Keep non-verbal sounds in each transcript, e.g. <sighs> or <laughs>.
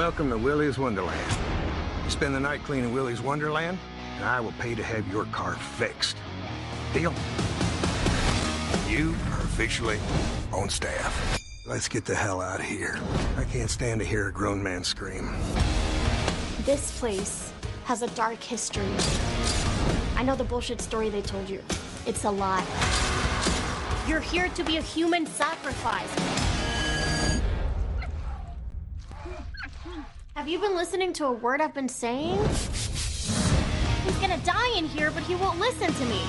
Welcome to Willy's Wonderland. You spend the night cleaning Willy's Wonderland, and I will pay to have your car fixed. Deal? You are officially on staff. Let's get the hell out of here. I can't stand to hear a grown man scream. This place has a dark history. I know the bullshit story they told you. It's a lie. You're here to be a human sacrifice. You been listening to a word I've been saying? He's gonna die in here, but he won't listen to me.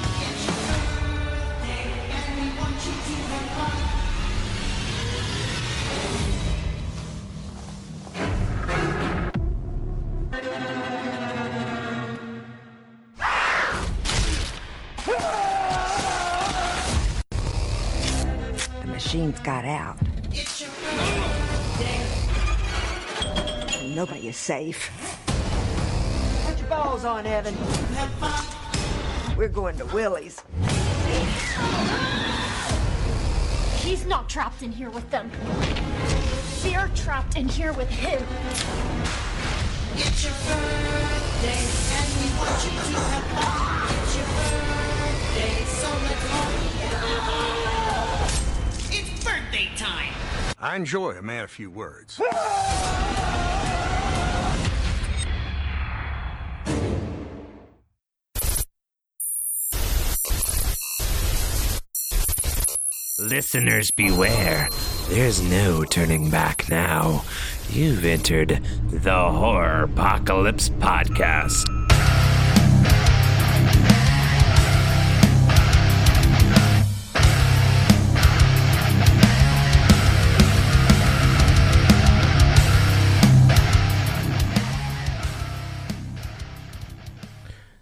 The machines got out. Nobody is safe. Put your balls on, Evan. We're going to Willy's. He's not trapped in here with them. They're trapped in here with him. It's your birthday, and we want you to have fun. It's your birthday, so let's party. It's birthday time. I enjoy a man of few words. <laughs> Listeners beware. There's no turning back now. You've entered the Horropocalypse Podcast.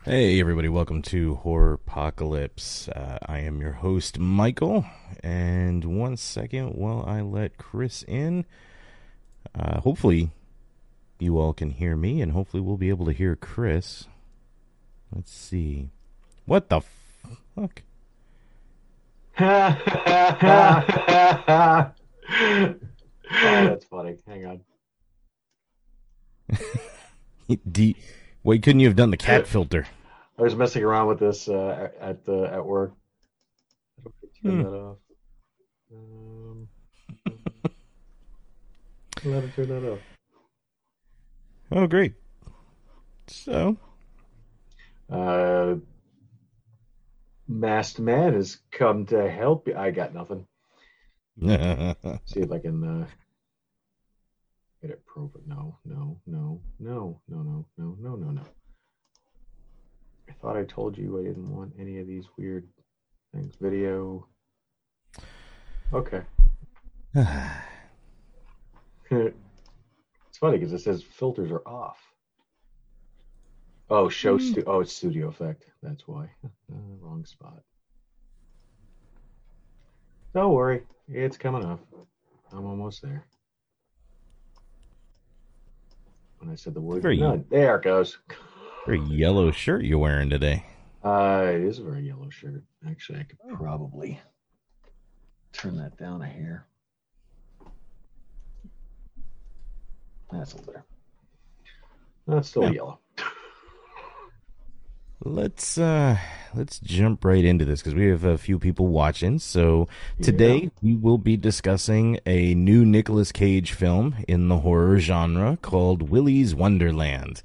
Hey, everybody, welcome to Horropocalypse. Uh, I am your host, Michael. And one second while I let Chris in. Uh, hopefully, you all can hear me, and hopefully, we'll be able to hear Chris. Let's see. What the fuck? <laughs> oh, that's funny. Hang on. <laughs> D- Why couldn't you have done the cat filter? I was messing around with this uh, at the at work. Turn Hmm. that off. Um, I'll have to turn that off. Oh, great. So, Uh, masked man has come to help you. I got nothing. <laughs> See if I can uh, get it pro. No, no, no, no, no, no, no, no, no, no. I thought I told you I didn't want any of these weird things. Video. Okay. <sighs> it's funny because it says filters are off. Oh, show stu- Oh, it's studio effect. That's why. <laughs> Uh, wrong spot. Don't worry, it's coming up. I'm almost there. When I said the word, none. there it goes. <laughs> very yellow shirt you're wearing today. Uh, it is a very yellow shirt. Actually, I could probably turn that down a hair. That's a little better. That's still Yeah. yellow. Let's uh let's jump right into this because we have a few people watching. So today Yeah. we will be discussing a new Nicolas Cage film in the horror genre called Willy's Wonderland.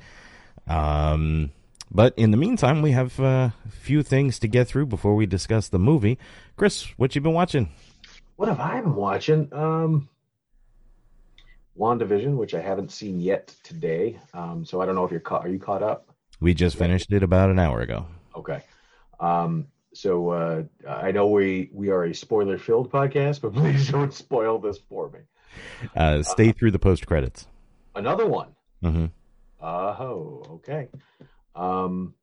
Um but in the meantime, we have uh, a few things to get through before we discuss the movie. Chris, what you been watching? What have I been watching? Um, WandaVision, which I haven't seen yet today. Um, so I don't know if you're caught. Are you caught up? We just finished it about an hour ago. Okay. Um, so uh, I know we we are a spoiler filled podcast, but <laughs> please don't spoil this for me. Uh, stay through the post credits. Another one. hmm Oh, okay. Um,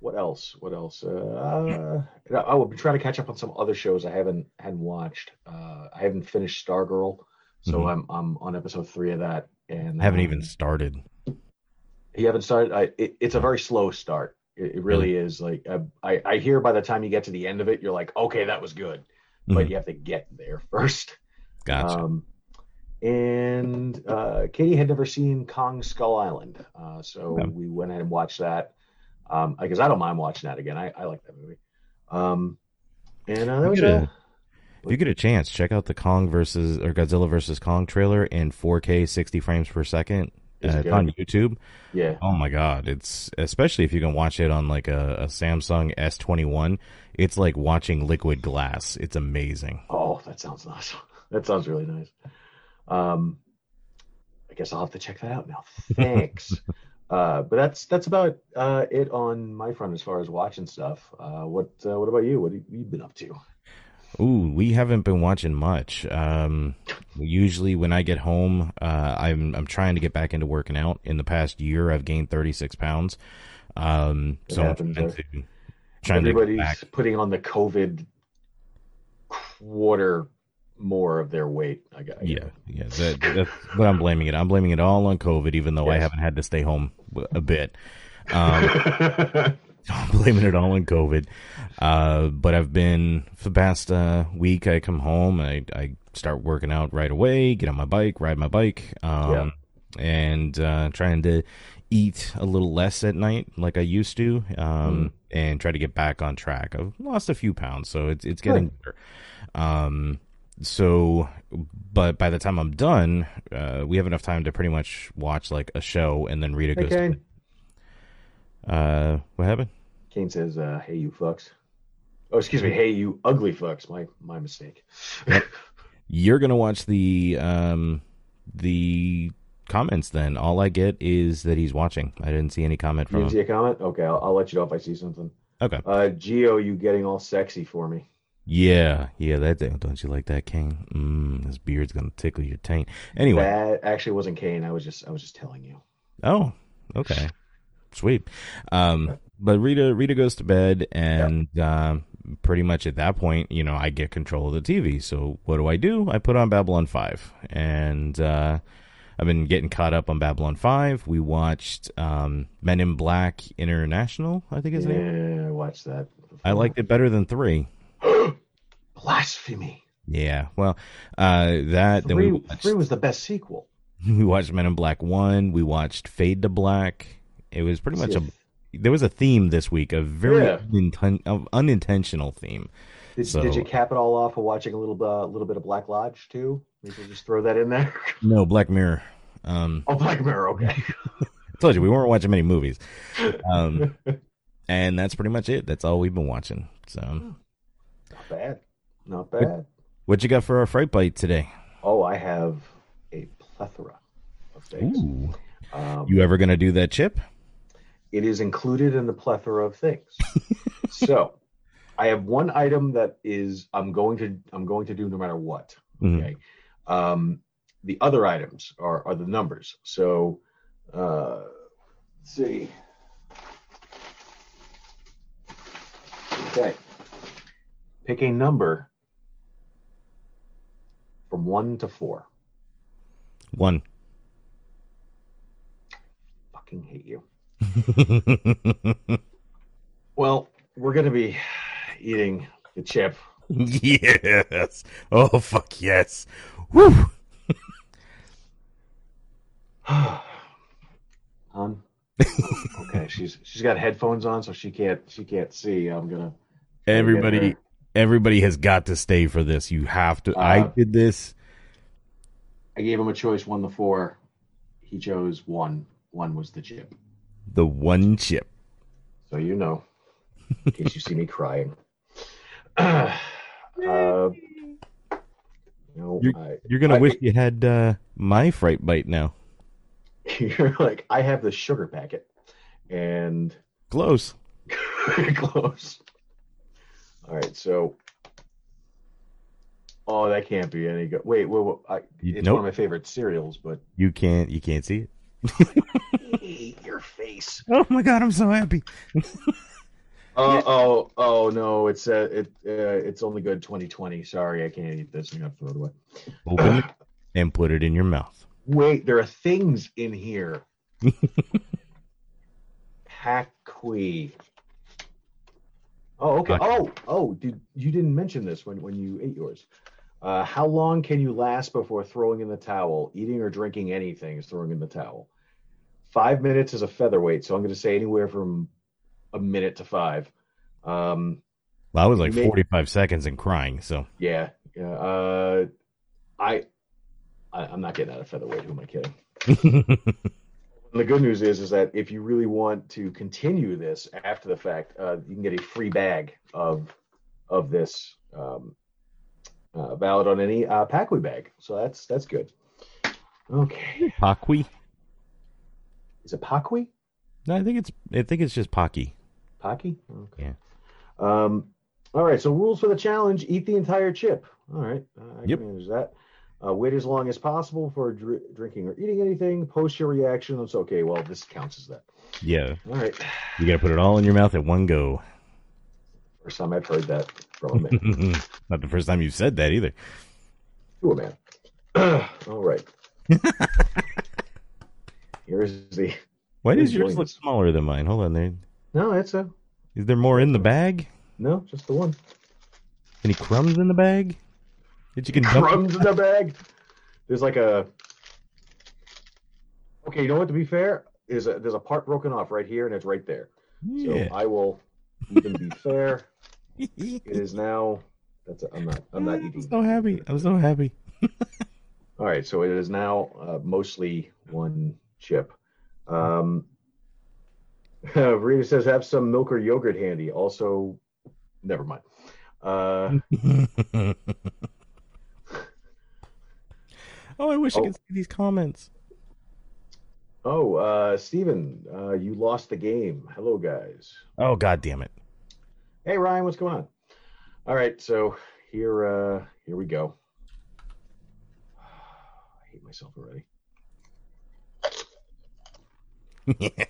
what else? What else? Uh, I will be trying to catch up on some other shows I haven't hadn't watched. Uh, I haven't finished Stargirl, so Mhm. I'm I'm on episode three of that, and Haven't um, even started. You haven't started. I, it, it's a very slow start. It, it really is. Like uh, I, I hear by the time you get to the end of it, you're like, okay, that was good, but Mhm. you have to get there <laughs> first. Gotcha. Um, and uh, Katie had never seen Kong Skull Island, uh, so Okay. we went ahead and watched that. Um, because I don't mind watching that again. I, I like that movie. Um, and uh, that was a- If you get a chance, check out the Kong versus or Godzilla versus Kong trailer in 4K, 60 frames per second. Uh, on? YouTube. yeah. Oh my god, it's especially if you can watch it on like a, a Samsung S21. It's like watching liquid glass. It's amazing. Oh, that sounds <laughs> nice. That sounds really nice. Um, I guess I'll have to check that out now. Thanks. <laughs> uh, but that's that's about uh, it on my front as far as watching stuff. Uh, what uh, what about you? What have you been up to? Ooh, we haven't been watching much. Um, usually when I get home, uh, I'm I'm trying to get back into working out. In the past year, I've gained 36 pounds. Um, It so I'm trying to, trying to get Everybody's back. putting on the COVID quarter more of their weight. I got Yeah, yeah. That, that's what I'm blaming it. I'm blaming it all on COVID, even though I haven't had to stay home a bit. Um, <laughs> I'm blaming it all on COVID. Uh, but I've been for the past uh, week. I come home, I I start working out right away. Get on my bike, ride my bike, um, and uh, trying to eat a little less at night, like I used to, um, and try to get back on track. I've lost a few pounds, so it's it's getting better. Um, so, but by the time I'm done, uh, we have enough time to pretty much watch like a show, and then Rita Hey, goes. to uh, what happened? Kane says, uh, "Hey, you fucks." Oh, excuse me. Hey, you ugly fucks. My my mistake. <laughs> You're gonna watch the um the comments then. All I get is that he's watching. I didn't see any comment You from didn't see a comment? Okay, I'll, I'll let you know if I see something. Okay. Uh, Geo, you getting all sexy for me? Yeah, yeah, that don't you like that, King? Mm, this beard's gonna tickle your taint. Anyway. That actually wasn't Kane. I was just I was just telling you. Oh, okay. Sweet. Um, but Rita Rita goes to bed, and um, pretty much at that point, you know, I get control of the TV. So what do I do? I put on Babylon Five, and uh, I've been getting caught up on Babylon Five. We watched um, Men in Black International. I think is name. Yeah, I watched that. I liked it better than three. <gasps> Blasphemy. Yeah. Well, uh, that then we Three, watched, three was the best sequel. <laughs> we watched Men in Black One. We watched Fade to Black. It was pretty much a there was a theme this week, a very Yeah. uninten- unintentional theme. Did, So- did you cap it all off with watching a little uh, little bit of Black Lodge too? Could just throw that in there. <laughs> No, Black Mirror. Um, oh, Black Mirror. Okay. <laughs> I told you we weren't watching many movies, um, and that's pretty much it. That's all we've been watching. So, Not bad. Not bad. what you got for our fright bite today? Oh, I have a plethora of things. Ooh, Um, you ever gonna do that chip? it is included in the plethora of things. <laughs> so, I have one item that is I'm going to I'm going to do no matter what. Mhm. Okay. Um, the other items are are the numbers. So, uh, let's see. Okay. Pick a number from one to four. One. Fucking hate you. <laughs> Well, we're gonna be eating the chip. <laughs> yes. Oh fuck yes. Woo. <sighs> Hun. okay, she's she's got headphones on, so she can't she can't see. I'm gonna. Everybody. Everybody has got to stay for this. You have to. I Uh, did this. I gave him a choice, one to four. He chose one. One was the chip. The one chip. So you know, in case you see me crying. <clears throat> uh, you know, I, You're gonna I- wish you had uh, my fright bite now. <laughs> You're like, I have the sugar packet, and Close. <laughs> close. All right, so. Oh, that can't be any good. Wait, wait, wait I, You- it's nope. one of my favorite cereals, but You can't. You can't see it. <laughs> your face. Oh my god! I'm so happy. Oh, <laughs> oh, oh no! It's uh, it, uh, it's only good 2020. Sorry, I can't eat this. I'm gonna throw it away. Open it <sighs> and put it in your mouth. Wait, there are things in here. <laughs> Paqui. Oh, okay. Oh, oh, did you didn't mention this when when you ate yours? Uh, how long can you last before throwing in the towel? Eating or drinking anything is throwing in the towel. Five minutes is a featherweight, so I'm going to say anywhere from a minute to five. Um, Well, I was like You may- 45 seconds and crying. So yeah, yeah. Uh, I, I, I'm not getting out of featherweight. Who am I kidding? <laughs> And the good news is, is that if you really want to continue this after the fact, uh, you can get a free bag of of this um, uh, valid on any uh, Packway bag. So that's that's good. Okay, Paqui? is it Packway? No, I think it's I think it's just Pocky. Pocky? Okay. Yeah. Um, all right. So rules for the challenge: eat the entire chip. All right, uh, I Yep. can manage that. Uh, wait as long as possible for dr- drinking or eating anything. Post your reaction. It's okay. Well, this counts as that. Yeah. All right. You got to put it all in your mouth at one go. First time I've heard that from a man. <laughs> Not the first time you've said that either. to a man. <clears throat> all right. <laughs> Here's the. Why does yours look smaller than mine? Hold on there. No, it's a Is there more in the bag? no, just the one. Any crumbs in the bag? That you can dump? crumbs in the bag. There's like a. Okay, you know what? To be fair, is a, there's a part broken off right here, and it's right there. So I will even be fair. <laughs> It is now. That's. A, I'm not. I'm not I'm so happy. I'm so happy. <laughs> All right, so it is now uh, mostly one chip. Um, <laughs> Rita says have some milk or yogurt handy. Also, never mind. Uh, oh, I wish I Oh. could see these comments. oh, uh, Steven, uh, you lost the game. Hello, guys. Oh, god damn it. Hey Ryan, what's going on? All right, so here uh here we go. <sighs> I hate myself already. <laughs>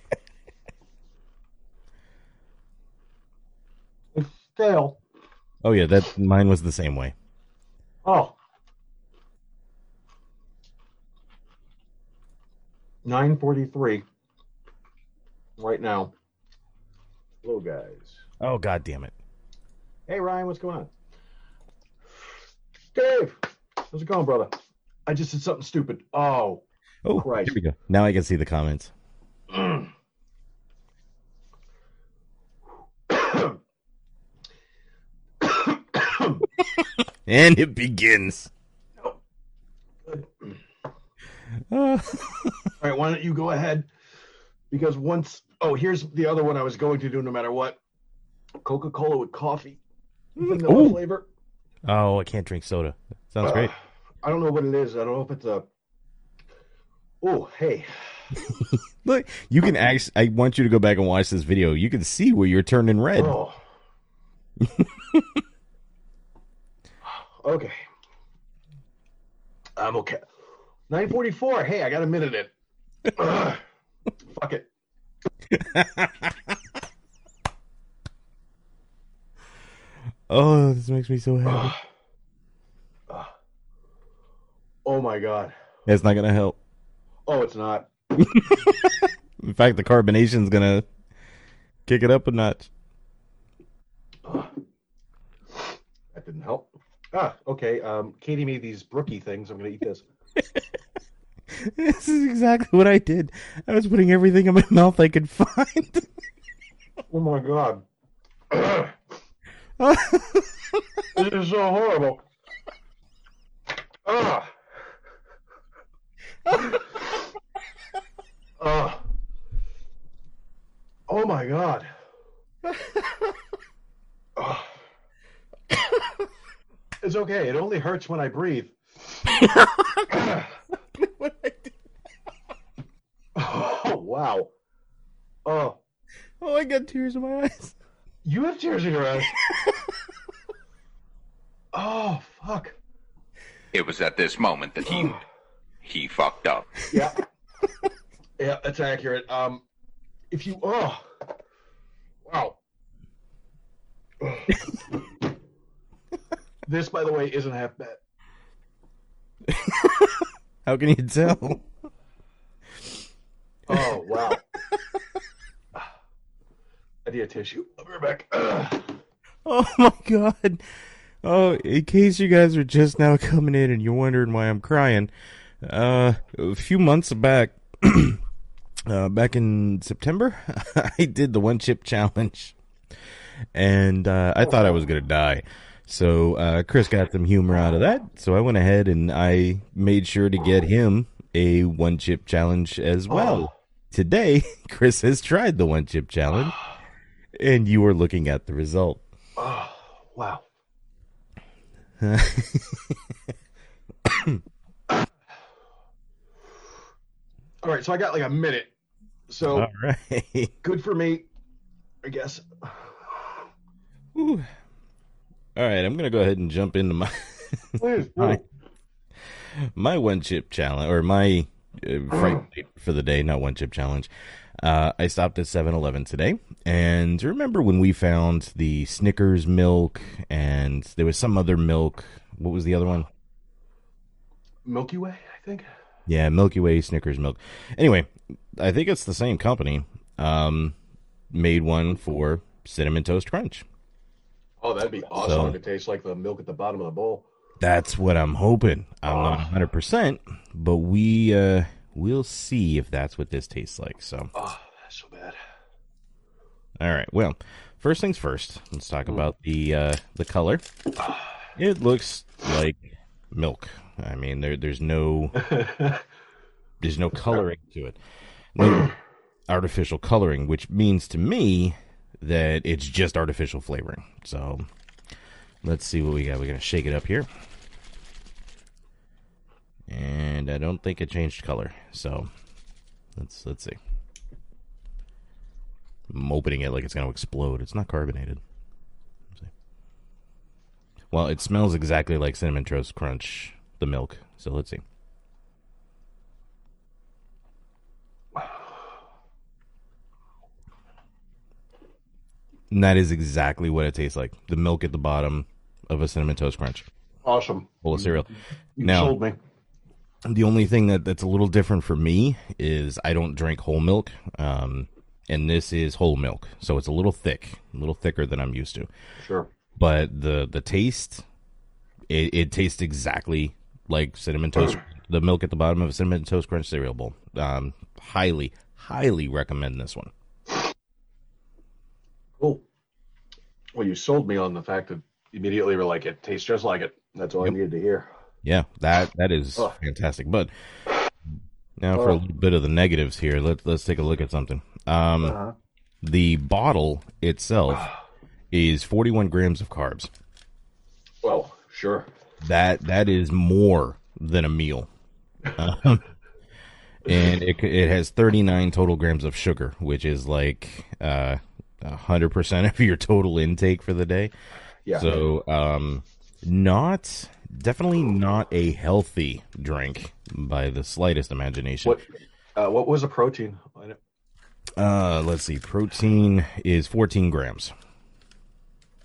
It's stale. Oh yeah, that mine was the same way. Oh. Nine forty three. Right now. Hello guys. Oh god damn it. Hey Ryan, what's going on? Dave, how's it going, brother? I just did something stupid. Oh, Oh, right. here we go. Now I can see the comments. <clears throat> And it begins. <laughs> All right, why don't you go ahead? Because once, oh, here's the other one I was going to do no matter what. Coca-Cola with coffee, vanilla Ooh. flavor. oh, I can't drink soda. Sounds great. Uh, I don't know what it is. I don't know if it's a. Oh, hey. <laughs> Look, you can act. I want you to go back and watch this video. You can see where you're turning red. Oh. <laughs> okay. I'm okay. 944. Hey, I got a minute in. Ugh. Fuck it. <laughs> Oh, this makes me so happy. Oh my god. That's not gonna help. Oh, it's not. <laughs> In fact, the carbonation's gonna kick it up a notch. That didn't help. Ah, okay. Um, Katie made these brookie things. I'm gonna eat this. This is exactly what I did. I was putting everything in my <laughs> mouth I could find. Oh my god. <laughs> This is so horrible. Ah. Ah. Oh my god. <laughs> Ah. It's okay. It only hurts when I breathe. <laughs> oh wow. Oh, oh, I got tears in my eyes. you have tears in your eyes. <laughs> oh fuck. It was at this moment that he he fucked up. Yeah. yeah, that's accurate. Um, if you, oh, wow. this, by the way, isn't half bad. <laughs> How can you tell? Oh, wow. <sighs> I need a tissue. I'll be right back. Ugh. <sighs> Oh my god. Oh, in case you guys are just now coming in and you're wondering why I'm crying, uh, a few months back, <clears throat> uh, back in September, <laughs> I did the one chip challenge, and uh, I thought I was gonna die. So uh, Chris got some humor out of that. So I went ahead and I made sure to get him a one chip challenge as well. Today, <laughs> Chris has tried the one chip challenge, <sighs> and you are looking at the result. Oh, wow. <coughs> All right, so I got like a minute. So All right. good for me, I guess. Ooh. All right, I'm gonna go ahead and jump into my <laughs> Please, my, my one chip challenge or my uh, fright for the day, not one chip challenge. Uh, I stopped at 7-Eleven today, and remember when we found the Snickers milk, and there was some other milk. What was the other one? Milky Way, I think. Yeah, Milky Way Snickers milk. Anyway, I think it's the same company. Um, made one for cinnamon toast crunch. Oh, that'd be awesome So- if it tastes like the milk at the bottom of the bowl. That's what I'm hoping. I'm not 100, percent but we uh, we'll see if that's what this tastes like. So, Oh, that's so bad. all right. Well, first things first. Let's talk about the uh, the color. It looks like milk. I mean, there there's no <laughs> there's no coloring to it. No <clears throat> artificial coloring, which means to me that it's just artificial flavoring. So, let's see what we got. We're gonna shake it up here. And I don't think it changed color. So let's let's see. I'm opening it like it's gonna explode. It's not carbonated. Well, it smells exactly like cinnamon toast crunch, the milk. So let's see. And that is exactly what it tastes like. The milk at the bottom of a cinnamon toast crunch Awesome. bowl of cereal. You Now, sold me. the only thing that, that's a little different for me is I don't drink whole milk, um, and this is whole milk, so it's a little thick, a little thicker than I'm used to. Sure. But the the taste, it, it tastes exactly like cinnamon toast, <clears throat> the milk at the bottom of a cinnamon toast crunch cereal bowl. Um, highly, highly recommend this one. Cool. Well, you sold me on the fact that immediately we're like, it tastes just like it. That's all I needed to hear. Yeah, that that is Ugh. fantastic. But now for a little bit of the negatives here, let's let's take a look at something. Um, Uh-huh. the bottle itself is 41 grams of carbs. Well, sure. That that is more than a meal. <laughs> Um, and it it has 39 total grams of sugar, which is like uh 100% of your total intake for the day. Yeah. So, um, not definitely not a healthy drink by the slightest imagination. What uh, what was the protein? on it? Uh, let's see. Protein is 14 grams.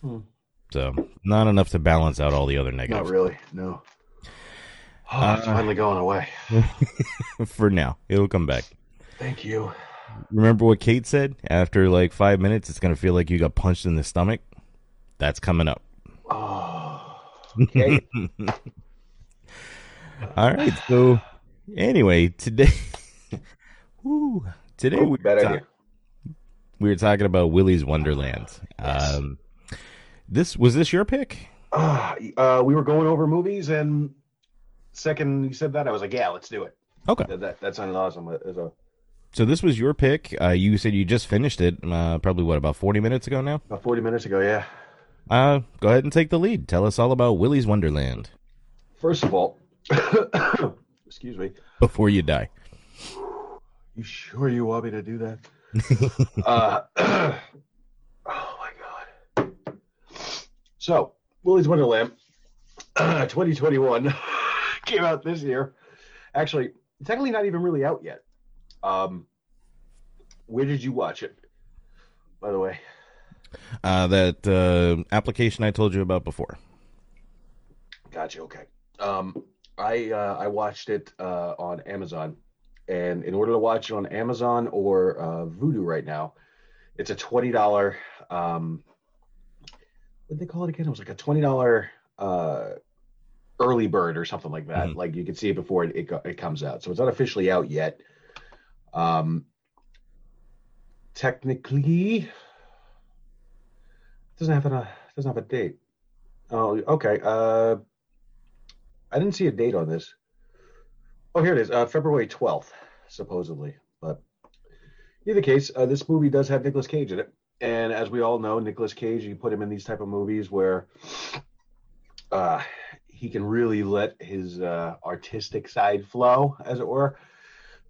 Hmm. So, not enough to balance out all the other negatives. Not really. No. Oh, <sighs> it's Uh, finally going away. <laughs> for now. It'll come back. Thank you. Remember what Kate said? After like five minutes, it's going to feel like you got punched in the stomach. That's coming up. Oh. Okay. <laughs> All right. So, anyway, today, <laughs> Woo, today Ooh, we were, idea. we were talking about Willy's Wonderland. Um, this was this your pick? Uh, uh, we were going over movies, and second you said that, I was like, yeah, let's do it. Okay. That that, that sounded awesome. As a, So this was your pick. Uh, you said you just finished it. Uh, probably what about forty minutes ago now? about 40 minutes ago, yeah. Uh, go ahead and take the lead. Tell us all about Willy's Wonderland First of all, <coughs> excuse me. before you die. You sure you want me to do that? <laughs> uh, <coughs> oh my god. So, Willy's Wonderland, 2021, <sighs> came out this year. Actually, it's actually not even really out yet. Um, where did you watch it? By the way, Uh, that uh, application I told you about before. gotcha. Okay. Um, I uh, I watched it uh, on Amazon, and in order to watch it on Amazon or uh, Vudu right now, it's a twenty dollar. Um, what did they call it again? It was like a twenty dollar uh, early bird or something like that. Mhm. Like you can see it before it, it it comes out. So it's not officially out yet. Um, technically, doesn't have a doesn't have a date. Oh, okay. Uh, I didn't see a date on this. Oh, here it is. Uh, February twelfth, supposedly. But either case, uh, this movie does have Nicolas Cage in it, and as we all know, Nicolas Cage, you put him in these type of movies where uh, he can really let his uh, artistic side flow, as it were.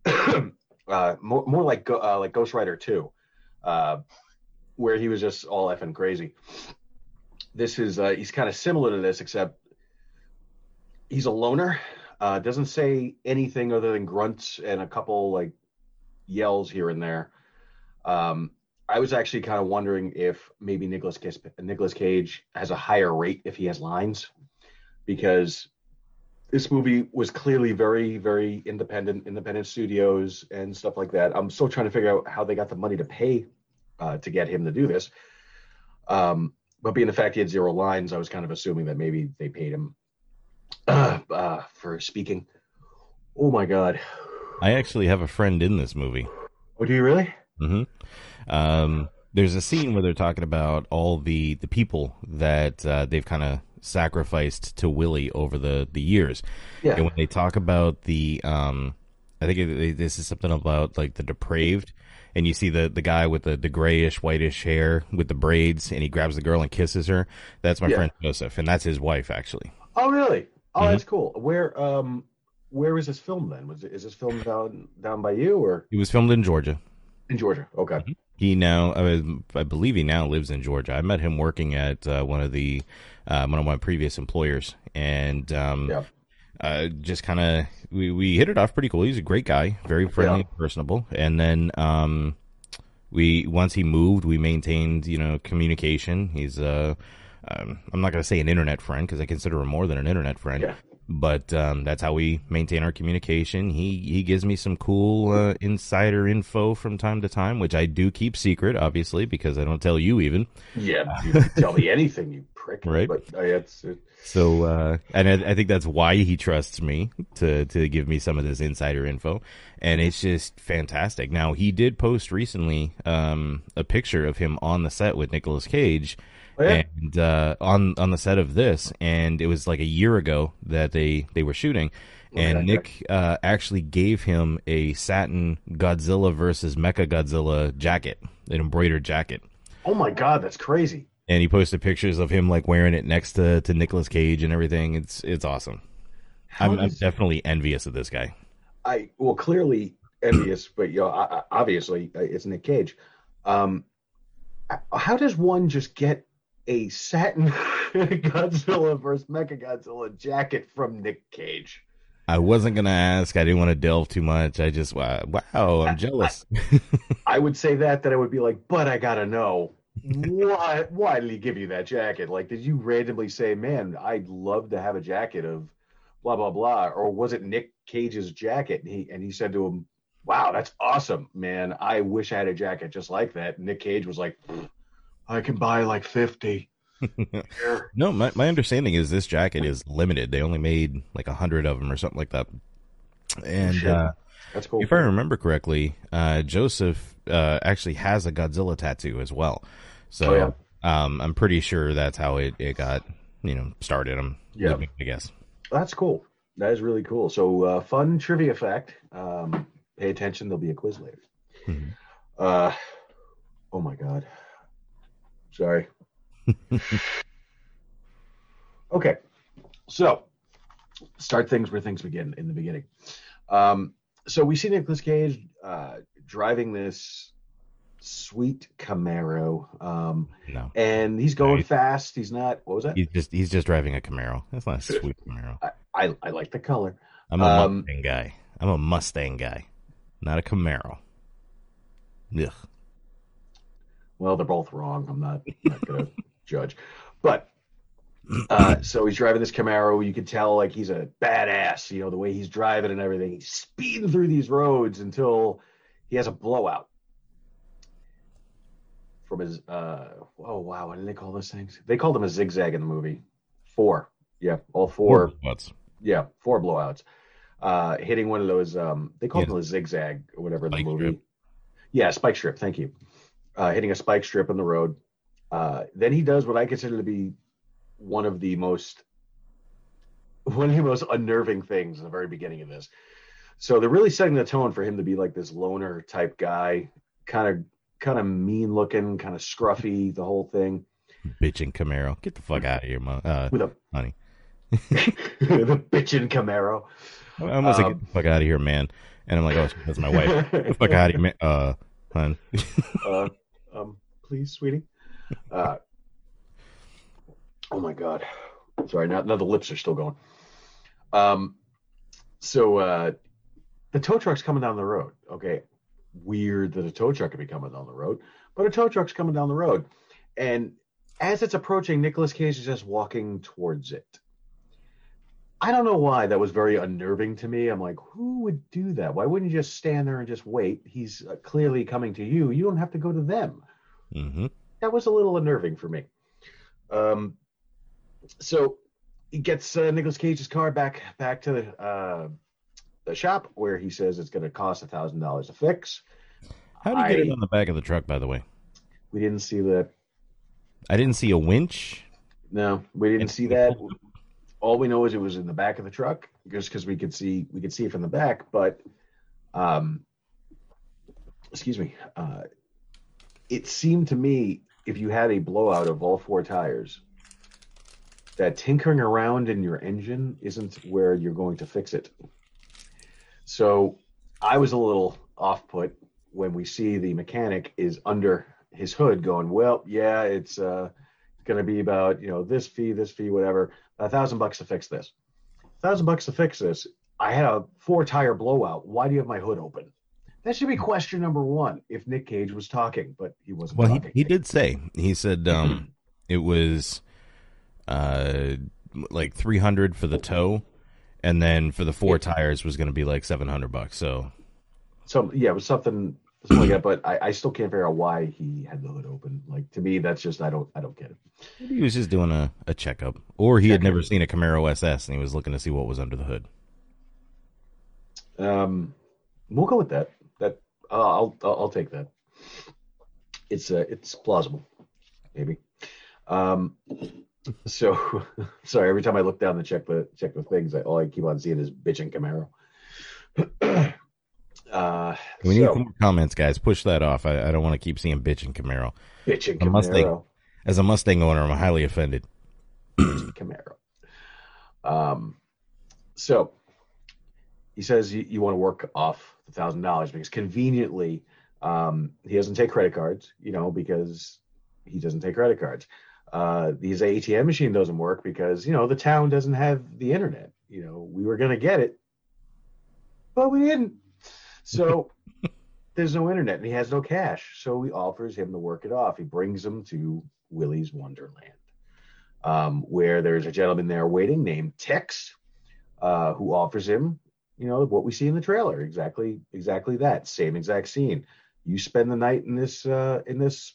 <clears throat> uh, more, more like uh, like Ghost Rider Two, uh, where he was just all effing crazy. This is uh, he's kind of similar to this, except he's a loner. Uh, doesn't say anything other than grunts and a couple like yells here and there. Um, I was actually kind of wondering if maybe Nicolas Nicolas Cage has a higher rate if he has lines, because this movie was clearly very very independent, independent studios and stuff like that. I'm still trying to figure out how they got the money to pay uh, to get him to do this. Um, but being the fact he had zero lines, I was kind of assuming that maybe they paid him uh, uh, for speaking. Oh my god! I actually have a friend in this movie. Oh, do you really? Mm-hmm. Um, there's a scene where they're talking about all the the people that uh, they've kind of sacrificed to Willy over the the years. Yeah. And when they talk about the, um, I think it, this is something about like the depraved, and you see the the guy with the the grayish whitish hair with the braids, and he grabs the girl and kisses her. That's my Yeah. friend Joseph, and that's his wife actually. Oh, really? Oh, Mhm. that's cool. Where um, where was this filmed then? Was it is this filmed down down by you or It was filmed in Georgia. in Georgia? Okay. He now, I, I believe he now lives in Georgia. I met him working at uh, one of the uh, one of my previous employers, and um, Yeah. uh, just kind of we, we hit it off pretty cool. He's a great guy, very friendly, Yeah. and personable. And then um, we once he moved, we maintained you know communication. He's uh, um, I'm not gonna say an internet friend because I consider him more than an internet friend. Yeah. But um, that's how we maintain our communication. He he gives me some cool uh, insider info from time to time, which I do keep secret, obviously, because I don't tell you even. Yeah. <laughs> You can tell me anything, you prick. Right. But uh, it's it, So, uh, and I, I think that's why he trusts me to to give me some of this insider info, and it's just fantastic. Now, he did post recently um, a picture of him on the set with Nicolas Cage, Oh, yeah? and uh, on on the set of this, and it was like a year ago that they they were shooting, and Okay. Nick uh, actually gave him a satin Godzilla versus Mecha Godzilla jacket, an embroidered jacket oh my god, that's crazy. and he posted pictures of him like wearing it next to to Nicolas Cage and everything. It's it's awesome. I'm, I'm definitely envious of this guy. I well clearly envious, but you know, I, I- obviously uh, it's Nick Cage. Um, how does one just get a satin <laughs> Godzilla versus Mecha Godzilla jacket from Nick Cage? I wasn't gonna ask. I didn't want to delve too much. I just wow, wow I'm jealous. <laughs> I would say that that I would be like, but I gotta know why why did he give you that jacket? Like, did you randomly say, man, I'd love to have a jacket of blah blah blah, or was it Nick Cage's jacket? And he and he said to him, Wow, that's awesome, man. I wish I had a jacket just like that. And Nick Cage was like, I can buy like fifty. <laughs> No, my my understanding is this jacket is limited. They only made like a hundred of them or something like that. And uh, That's cool. if I remember correctly, uh, Joseph uh, actually has a Godzilla tattoo as well. So Oh, yeah. um, I'm pretty sure that's how it, it got you know started. I'm Yeah. I guess. That's cool. That is really cool. So, uh, fun trivia fact. Um, pay attention. There'll be a quiz later. Mhm. Uh, oh my God. Sorry. <laughs> okay. So, start things where things begin in the beginning. Um, so we see Nicolas Cage uh, driving this sweet Camaro, um, No. and he's going Right. fast. He's not. What was that? He's just he's just driving a Camaro. That's not a sweet Camaro. I, I, I like the color. I'm a Um, Mustang guy. I'm a Mustang guy, not a Camaro. Ugh. Well, they're both wrong. I'm not, not gonna <laughs> judge, but uh, so he's driving this Camaro. You can tell like he's a badass. You know the way he's driving and everything. He's speeding through these roads until he has a blowout from his. Uh, oh wow, what do they call those things? They called him a zigzag in the movie. Four. Yeah, all four. blowouts. Yeah, four blowouts. Uh, hitting one of those. Um, they call Yeah. them a zigzag or whatever in the movie. strip. Yeah, spike strip. Thank you. Uh, hitting a spike strip on the road. Uh, then he does what I consider to be one of the most one of the most unnerving things in the very beginning of this. So they're really setting the tone for him to be like this loner type guy, kind of kind of mean looking, kind of scruffy, the whole thing. Bitchin' Camaro. Get the fuck out of here, mo- uh, With a honey. <laughs> the bitchin' Camaro. I almost like, Um, get the fuck out of here, man. And I'm like, oh, that's my wife. Get the fuck <laughs> out of here, man. Uh, hun. uh, um, please, sweetie. <laughs> Uh, oh my god. Sorry, now, now the lips are still going. Um, so uh, the tow truck's coming down the road. Okay, weird that a tow truck could be coming down the road, but a tow truck's coming down the road, and as it's approaching, Nicolas Cage is just walking towards it. I don't know why that was very unnerving to me. I'm like, who would do that? Why wouldn't you just stand there and just wait? He's uh, clearly coming to you. You don't have to go to them. hmm That was a little unnerving for me. Um, so he gets uh, Nicolas Cage's car back back to the uh, the shop where he says it's going to cost a thousand dollars to fix. How do you get it on the back of the truck, by the way? We didn't see that. I didn't see a winch. No, we didn't see that. All we know is it was in the back of the truck, just because we could see we could see it from the back. But, um, excuse me, uh, it seemed to me if you had a blowout of all four tires, that tinkering around in your engine isn't where you're going to fix it. So I was a little off put when we see the mechanic is under his hood going, well, yeah, it's uh, going to be about, you know, this fee, this fee, whatever, a thousand bucks to fix this. A thousand bucks to fix this. I had a four tire blowout. Why do you have my hood open? That should be question number one if Nick Cage was talking, but he wasn't Well, he, talking. he did say he said um, it was uh like three hundred for the tow, and then for the four tires was going to be like seven hundred bucks. So So yeah, it was something, something like that. But I, I still can't figure out why he had the hood open. Like to me, that's just I don't I don't get it. maybe he was just doing a, a checkup, or he had never seen a Camaro SS and he was looking to see what was under the hood. Um, we'll go with that. That uh, I'll, I'll I'll take that. It's uh, it's plausible, maybe. Um, so <laughs> sorry. Every time I look down to check the check the things, I, all I keep on seeing is bitching Camaro. <clears throat> uh, We need so, some more comments, guys. Push that off. I, I don't want to keep seeing bitching Camaro. bitching A Mustang. Camaro. As a Mustang owner, I'm highly offended. Camaro. Um, so he says you, you want to work off the thousand dollars because conveniently um, he doesn't take credit cards, you know, because he doesn't take credit cards. Uh, his ATM machine doesn't work because you know the town doesn't have the internet. You know, we were gonna get it, but we didn't. So <laughs> there's no internet and he has no cash. So he offers him to work it off. He brings him to Willy's Wonderland um, where there's a gentleman there waiting named Tex, uh, who offers him, you know, what we see in the trailer. Exactly, exactly that same exact scene. You spend the night in this uh, in this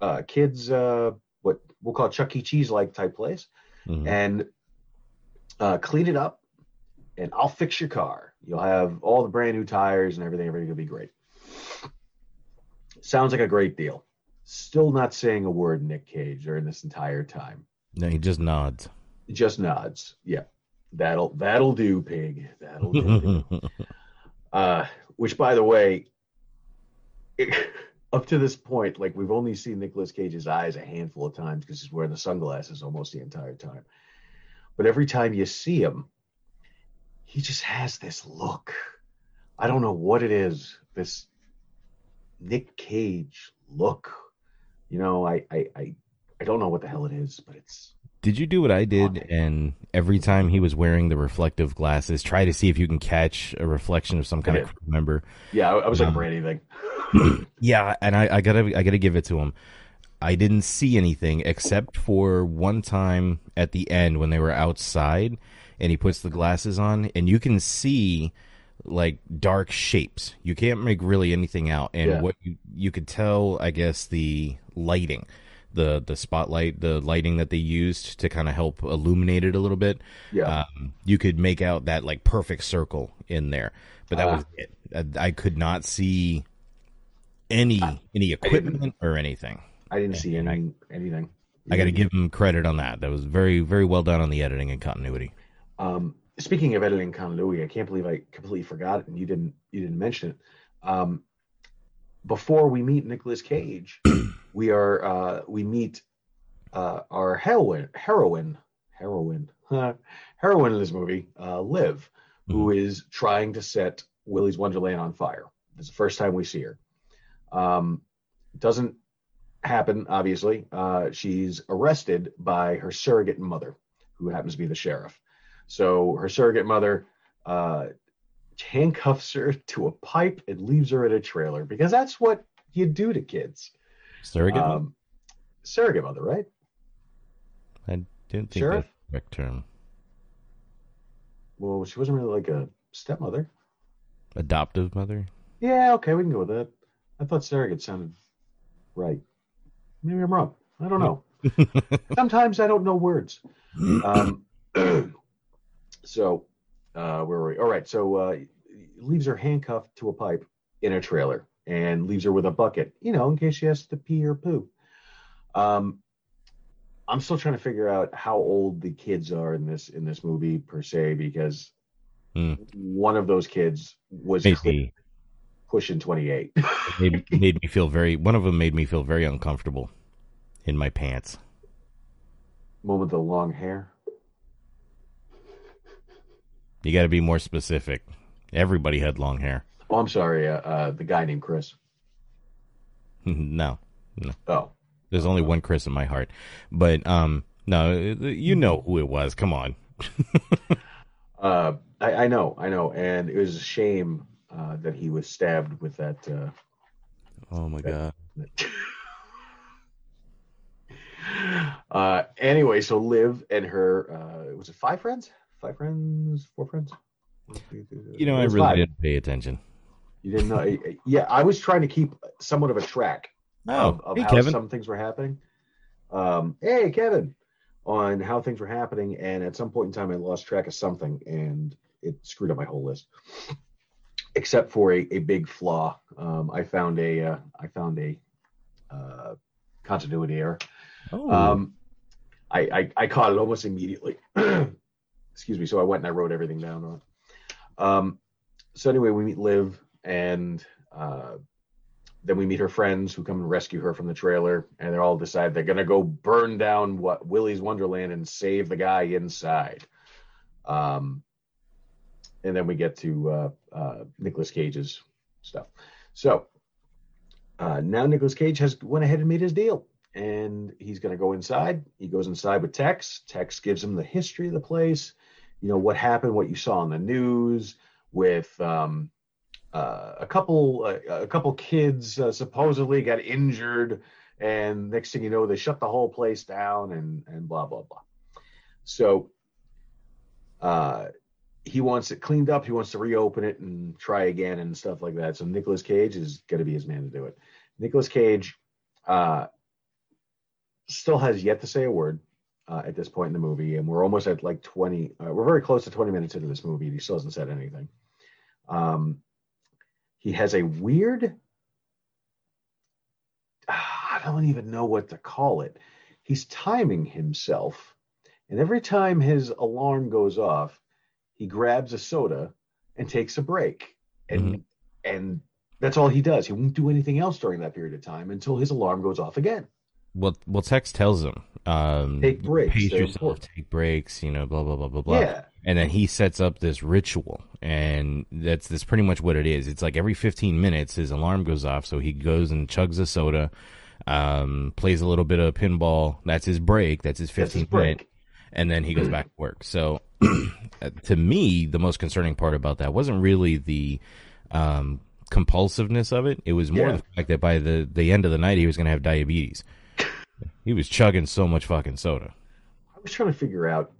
uh, kids uh, what we'll call Chuck E. Cheese like type place, Mhm. and uh, clean it up, and I'll fix your car. You'll have all the brand new tires and everything. Everything will be great. Sounds like a great deal. Still not saying a word, Nick Cage, during this entire time No, he just nods. just nods. Yeah, that'll that'll do, pig. That'll do. <laughs> uh, which, by the way, it, <laughs> up to this point, like we've only seen Nicolas Cage's eyes a handful of times because he's wearing the sunglasses almost the entire time. But every time you see him, he just has this look. I don't know what it is. This Nick Cage look. You know, I I I, I don't know what the hell it is, but it's Did you do what I did and every time he was wearing the reflective glasses, try to see if you can catch a reflection of some kind of member? yeah. I, I was Um, for anything. <clears throat> Yeah, and I, I gotta I gotta give it to him. I didn't see anything except for one time at the end when they were outside and he puts the glasses on and you can see like dark shapes. You can't make really anything out. And Yeah. what you you could tell, I guess, the lighting. the the spotlight, the lighting that they used to kind of help illuminate it a little bit. Yeah. Um, you could make out that like perfect circle in there, but that Ah. was it. I, I could not see any any equipment or anything. I didn't see And I- any anything. I got to give him credit on that. That was very very well done on the editing and continuity. Um, speaking of editing continuity, I can't believe I completely forgot it, and you didn't you didn't mention it. Um, before we meet Nicolas Cage, we are uh, we meet uh, our heroine heroine heroine <laughs> heroine in this movie, uh, Liv, who is trying to set Willy's Wonderland on fire. This is the first time we see her. Um, doesn't happen, obviously. Uh, she's arrested by her surrogate mother, who happens to be the sheriff. So her surrogate mother uh, handcuffs her to a pipe and leaves her in a trailer because that's what you do to kids. Surrogate. Um, surrogate mother, right? I didn't think Sheriff? that's the correct term. Well, she wasn't really like a stepmother. Adoptive mother. Yeah, okay, we can go with that. I thought surrogate sounded right. Maybe I'm wrong. I don't know. <laughs> Sometimes I don't know words. Um, <clears throat> so, uh, where were we? All right. So, uh, leaves her handcuffed to a pipe in a trailer and leaves her with a bucket, you know, in case she has to pee or poo. Um, I'm still trying to figure out how old the kids are in this in this movie per se because Hmm. one of those kids was me pushing 28. <laughs> made, made me feel very. One of them made me feel very uncomfortable in my pants. One with the long hair. You got to be more specific. Everybody had long hair. Oh, I'm sorry. Uh, uh, the guy named Chris. <laughs> no, no. Oh, There's only one Chris in my heart, but um, no, you know who it was. Come on. <laughs> uh, I, I know, I know, and it was a shame uh, that he was stabbed with that. Uh, Oh my god. <laughs> uh, anyway, so Liv and her uh, was it five friends? Five friends? Four friends? You know, I really five. didn't pay attention. You didn't know? yeah, I was trying to keep somewhat of a track of, Oh, of hey, how Kevin. some things were happening. Um, hey, Kevin, on how things were happening, and at some point in time, I lost track of something, and it screwed up my whole list. Except for a, a big flaw, um, I found a uh, I found a uh, continuity error. Oh, Um, I, I I caught it almost immediately. <clears throat> Excuse me. So I went and I wrote everything down on. Um, so anyway, we meet Liv, and uh, then we meet her friends who come and rescue her from the trailer, and they all decide they're gonna go burn down what Willy's Wonderland and save the guy inside. Um, and then we get to uh, uh, Nicolas Cage's stuff. So uh, now Nicolas Cage has went ahead and made his deal, and he's going to go inside. He goes inside with Tex. Tex gives him the history of the place, you know what happened, what you saw on the news with um, uh, a couple uh, a couple kids uh, supposedly got injured, and next thing you know, they shut the whole place down, and and blah blah blah. So. Uh, he wants it cleaned up. He wants to reopen it and try again and stuff like that. So Nicolas Cage is going to be his man to do it. Nicolas Cage uh, still has yet to say a word uh, at this point in the movie, and we're almost at like 20. Uh, we're very close to 20 minutes into this movie, and he still hasn't said anything. Um, he has a weird. I don't even know what to call it. He's timing himself, and every time his alarm goes off, he grabs a soda and takes a break, and and that's all he does. He won't do anything else during that period of time until his alarm goes off again. Well, well, Tex tells him, um, Take breaks, pace yourself, important. take breaks, you know, blah blah blah blah blah. Yeah. And then he sets up this ritual, and that's that's pretty much what it is. It's like every 15 minutes, his alarm goes off, so he goes and chugs a soda, um, plays a little bit of pinball. That's his break. That's his That's 15 his break. minute, and then he goes back to work. So, <clears throat> to me, the most concerning part about that wasn't really the um, compulsiveness of it. It was more Yeah. the fact that by the the end of the night, he was going to have diabetes. He was chugging so much fucking soda. I was trying to figure out,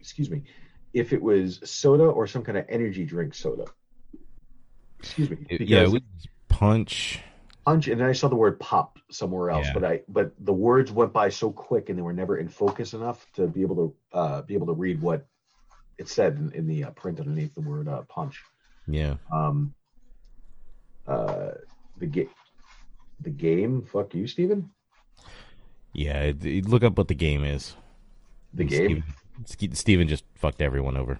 excuse me, if it was soda or some kind of energy drink soda. Excuse me. Yeah, it was punch, punch, and then I saw the word pop somewhere else, Yeah. but I but the words went by so quick, and they were never in focus enough to be able to uh, be able to read what it said in, in the uh, print underneath the word uh, punch. Yeah. Um, uh, the game, the game. Fuck you, Steven. Yeah. it- it- look up what the game is. The game. Steven, Steven just fucked everyone over.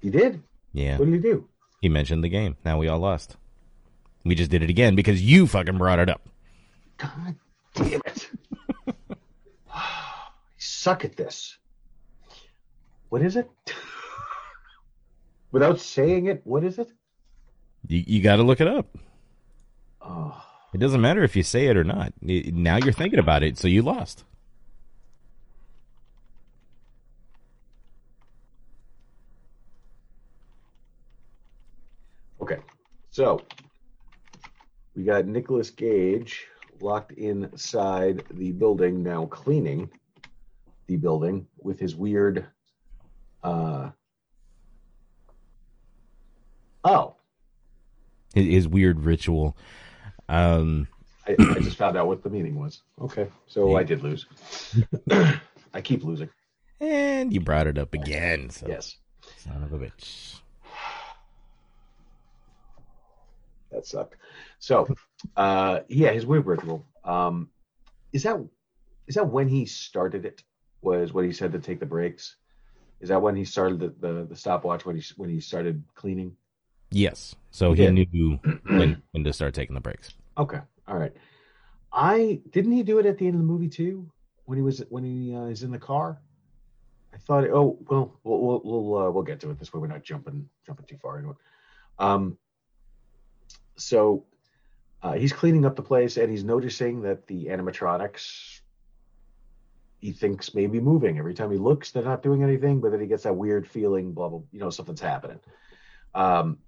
He did. Yeah. What did he do? He mentioned the game. Now we all lost. We just did it again because you fucking brought it up. God damn it! <laughs> I <sighs> suck at this. What is it? <laughs> Without saying it, what is it? You, you got to look it up. Oh, It doesn't matter if you say it or not. Now you're thinking about it, so you lost. okay. So we got Nicolas Cage locked inside the building now, cleaning the building with his weird. Uh, oh, his weird ritual. Um, I, I just found out what the meaning was. Okay, so I did lose. <laughs> I keep losing. and you brought it up again. So Yes, son of a bitch. that sucked. So, uh, yeah, his weird ritual. Um, is that is that when he started it? Was when he said to take the breaks? Is that when he started the, the, the stopwatch? When he when he started cleaning? Yes. So He he knew <clears throat> when when to start taking the breaks. Okay, all right. I didn't he do it at the end of the movie too? When he was when he uh, is in the car. I thought. Oh well, we'll we'll uh, we'll get to it this way. We're not jumping jumping too far into it. Um. So, uh, he's cleaning up the place and he's noticing that the animatronics. He thinks may be moving every time he looks. They're not doing anything, but then he gets that weird feeling. Blah blah. You know something's happening. Um.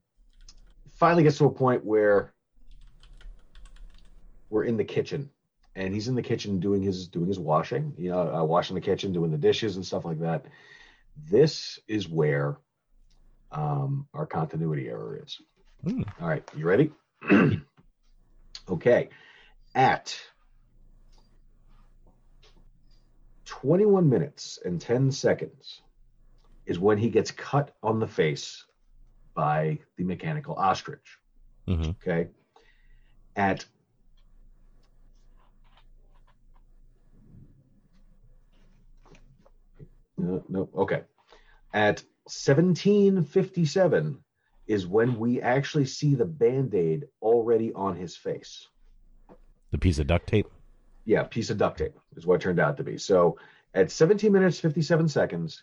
Finally gets to a point where we're in the kitchen. And he's in the kitchen doing his doing his washing you know uh, washing the kitchen doing the dishes and stuff like that. This is where um our continuity error is. Hmm. all right you ready? <clears throat> Okay. At 21 minutes and 10 seconds is when he gets cut on the face by the mechanical ostrich. Hmm okay. At no, no okay. At 1757 is when we actually see the band-aid already on his face. The piece of duct tape. yeah piece of duct tape is what it turned out to be. So at 17 minutes 57 seconds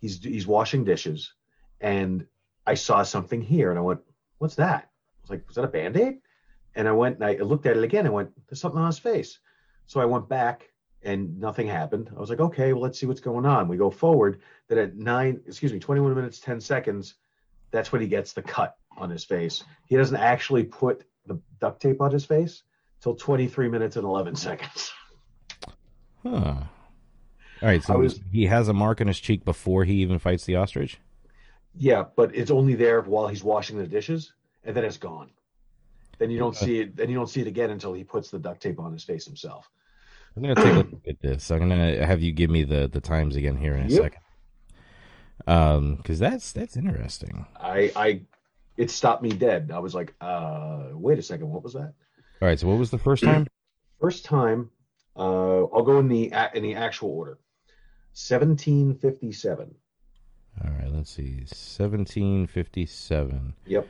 he's he's washing dishes and i saw something here and i went what's that? I was like was that a band-aid? And i went and i looked at it again and went there's something on his face. So i went back and nothing happened i was like okay well let's see what's going on we go forward then at nine excuse me 21 minutes 10 seconds that's when he gets the cut on his face he doesn't actually put the duct tape on his face till 23 minutes and 11 seconds <laughs> Huh. All right. So was- he has a mark on his cheek before he even fights the ostrich. Yeah, but it's only there while he's washing the dishes, and then it's gone. Then you don't see it. Then you don't see it again until he puts the duct tape on his face himself. I'm gonna take a look at this. I'm gonna have you give me the the times again here in a Yep. second. Um, because that's that's interesting. I, I, it stopped me dead. I was like, uh, wait a second, what was that? All right. So what was the first time? <clears throat> First time, uh, I'll go in the in the actual order. 1757. All right. Let's see. 1757. Yep.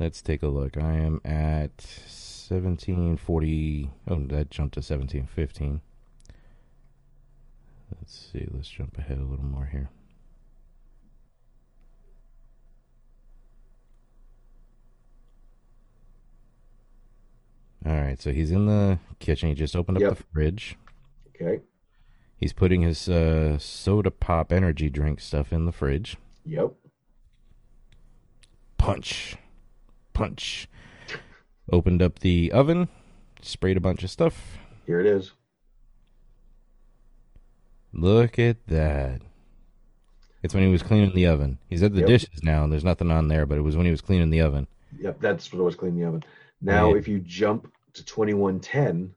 Let's take a look. I am at 1740. Oh, that jumped to 1715. Let's see. Let's jump ahead a little more here. All right, so he's in the kitchen. He just opened up Yep. the fridge. Okay. He's putting his uh, soda pop energy drink stuff in the fridge. Yep. Punch. Punch. Opened up the oven, sprayed a bunch of stuff. Here it is. Look at that. It's when he was cleaning the oven. He's at the Yep. dishes now, and there's nothing on there, but it was when he was cleaning the oven. Yep. That's what I was cleaning the oven. Now, Yeah. if you jump to 2110,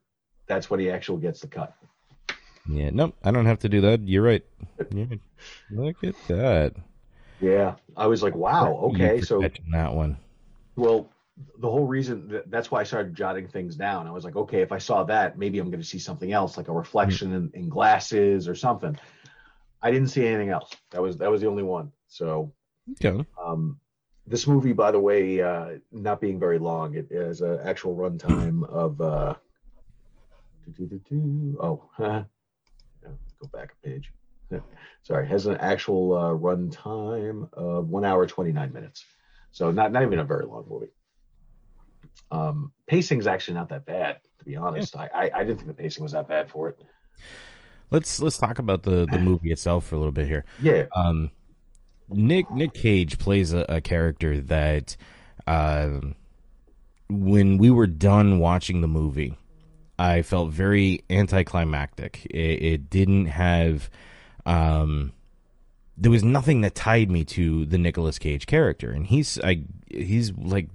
that's when he actually gets the cut. Yeah, nope, I don't have to do that. You're right. Yeah, <laughs> look at that. Yeah, I was like, wow, okay, so that one. well, the whole reason that, that's why I started jotting things down. I was like, okay, if I saw that, maybe I'm going to see something else, like a reflection in, in glasses or something. I didn't see anything else. That was that was the only one. So Okay. um, this movie, by the way, uh, not being very long, it has an actual runtime of uh, <laughs> oh, yeah, <laughs> go back a page. <laughs> Sorry, has an actual uh, runtime of one hour twenty nine minutes. So not not even a very long movie. Um, pacing's actually not that bad, to be honest. I, I I didn't think the pacing was that bad for it. Let's let's talk about the the movie itself for a little bit here. Yeah, Um, Nick Nick Cage plays a, a character that, um, when we were done watching the movie, I felt very anticlimactic. It, it didn't have, um, there was nothing that tied me to the Nicolas Cage character, and he's I he's like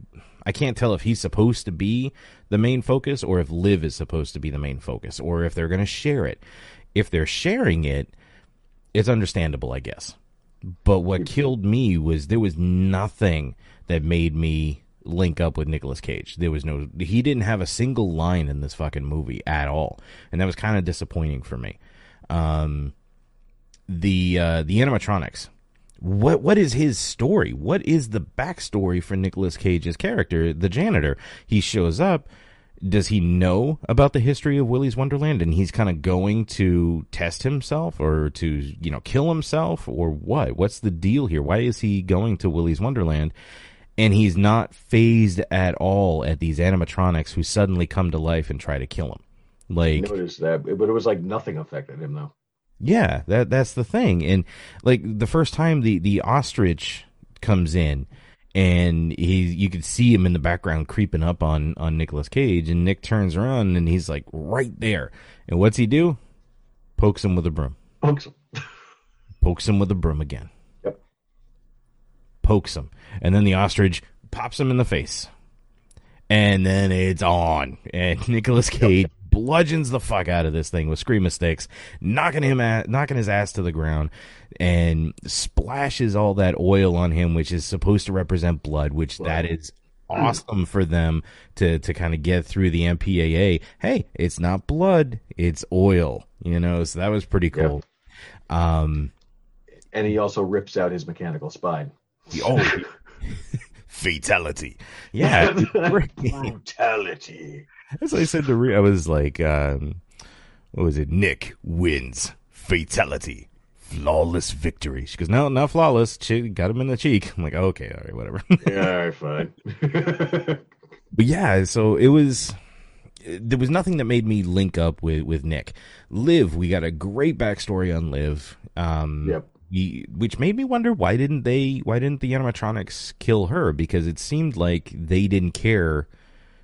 I can't tell if he's supposed to be the main focus or if Liv is supposed to be the main focus or if they're going to share it. If they're sharing it, it's understandable, I guess. But what killed me was there was nothing that made me link up with Nicolas Cage. There was no he didn't have a single line in this fucking movie at all. And that was kind of disappointing for me. Um the uh the animatronics. What what is his story? What is the backstory for Nicolas Cage's character, the janitor? He shows up does he know about the history of Willy's Wonderland and he's kind of going to test himself or to, you know, kill himself or what? What's the deal here? Why is he going to Willy's Wonderland? And he's not fazed at all at these animatronics who suddenly come to life and try to kill him. Like, noticed that, but it was like nothing affected him though. Yeah, that that's the thing. And like the first time the the ostrich comes in and he you could see him in the background creeping up on on Nicolas Cage and Nick turns around and he's like right there. And what's he do? Pokes him with a broom. Pokes him. <laughs> Pokes him with a broom again. Yep. Pokes him. And then the ostrich pops him in the face. And then it's on. And <laughs> Nicolas Cage bludgeons the fuck out of this thing with scream sticks, knocking him at, knocking his ass to the ground, and splashes all that oil on him, which is supposed to represent blood, which that is awesome for them to to kind of get through the MPAA. Hey, it's not blood, it's oil. You know, so that was pretty cool. Um And he also rips out his mechanical spine. the <laughs> oh <laughs> fatality. Yeah. <laughs> Brutality. As I said to Rhea, I was like, um, what was it? Nick wins. Fatality. Flawless victory. She goes, no, not flawless. She got him in the cheek. I'm like, okay, all right, whatever. Yeah, fine. <laughs> <laughs> but yeah, so it was. There was nothing that made me link up with with Nick. Liv, we got a great backstory on Liv. Um, Yep. we- which made me wonder why didn't they? Why didn't the animatronics kill her? Because it seemed like they didn't care,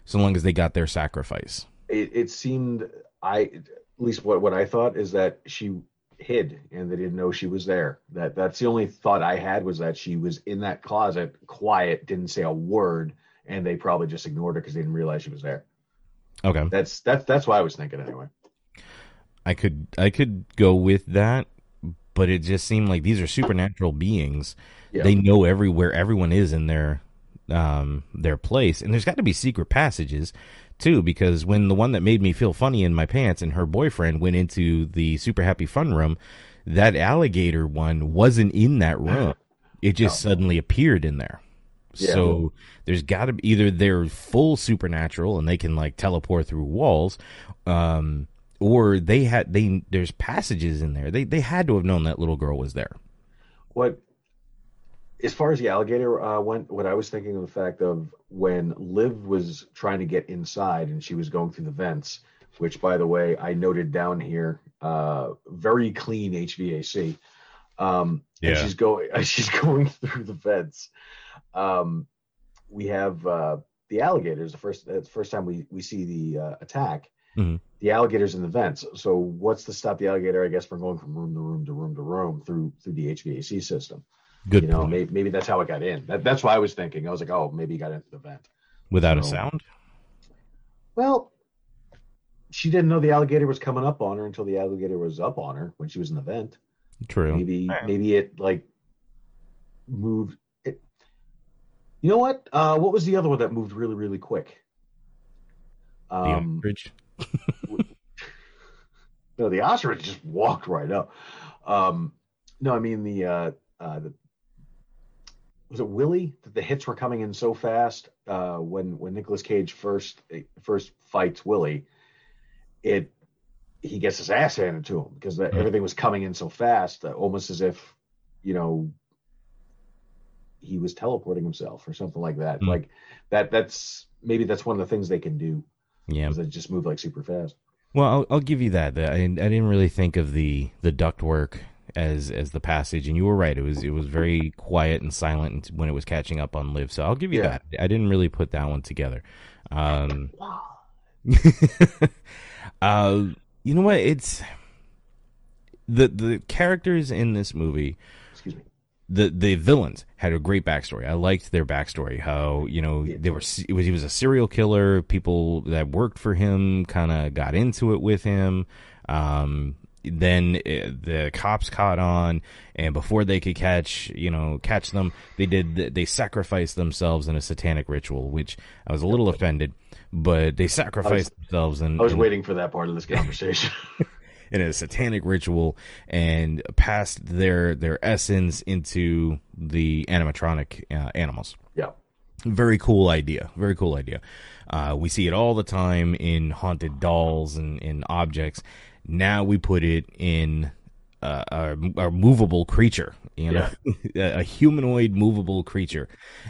so long as they got their sacrifice. it, it seemed I at least what what I thought is that she hid and they didn't know she was there. That that's the only thought I had was that she was in that closet, quiet, didn't say a word, and they probably just ignored her because they didn't realize she was there. Okay. That's that's that's what I was thinking anyway. I could I could go with that, but it just seemed like these are supernatural beings. Yeah. They know everywhere everyone is in their um their place, and there's got to be secret passages too. Because when the one that made me feel funny in my pants and her boyfriend went into the super happy fun room, that alligator one wasn't in that room. <laughs> It just suddenly appeared in there. Yeah. So there's got to be either they're full supernatural and they can like teleport through walls, um, or they had they there's passages in there. They they had to have known that little girl was there. What as far as the alligator uh, went, what I was thinking of the fact of when Liv was trying to get inside and she was going through the vents, which by the way I noted down here, uh, very clean HVAC. Um, and Yeah. she's going, <laughs> she's going through the vents. Um, we have uh, the alligators. The first, the first time we we see the uh, attack. Mhm. The alligators in the vents. So what's to stop the alligator? I guess from going from room to room to room to room through through the HVAC system. Good you know, point. maybe, maybe that's how it got in. That, that's what I was thinking. I was like, oh, maybe he got into the vent. Without a sound. Well, she didn't know the alligator was coming up on her until the alligator was up on her when she was in the vent. True. Maybe maybe it like moved. It, you know what? Uh, what was the other one that moved really really quick? The Um, ostrich. <laughs> no, the ostrich just walked right up. Um, no, I mean the uh, uh, the was it Willy that the hits were coming in so fast uh, when when Nicolas Cage first first fights Willy, it he gets his ass handed to him because the, Mhm. everything was coming in so fast, uh, almost as if you know he was teleporting himself or something like that. Mhm. Like that. That's maybe that's one of the things they can do. Yeah. They just move like super fast. Well, I'll, I'll give you that. I, I didn't really think of the the ductwork as as the passage, and you were right. It was it was very quiet and silent when it was catching up on Liv. So I'll give you Yeah. that. I didn't really put that one together. Um, <laughs> uh, you know what? It's the the characters in this movie. Excuse me. The the villains had a great backstory. I liked their backstory. How you know they were. It was he was a serial killer. People that worked for him kind of got into it with him. Um, then uh, the cops caught on, and before they could catch you know catch them, they did they sacrificed themselves in a satanic ritual, which I was a little offended. But they sacrificed themselves, and I was waiting for that part of this conversation. <laughs> <laughs> in a satanic ritual and passed their their essence into the animatronic uh, animals. yeah. Very cool idea. Very cool idea. Uh, we see it all the time in haunted dolls and in objects. Now we put it in uh, a, a movable creature, you know, <laughs> a, a humanoid movable creature,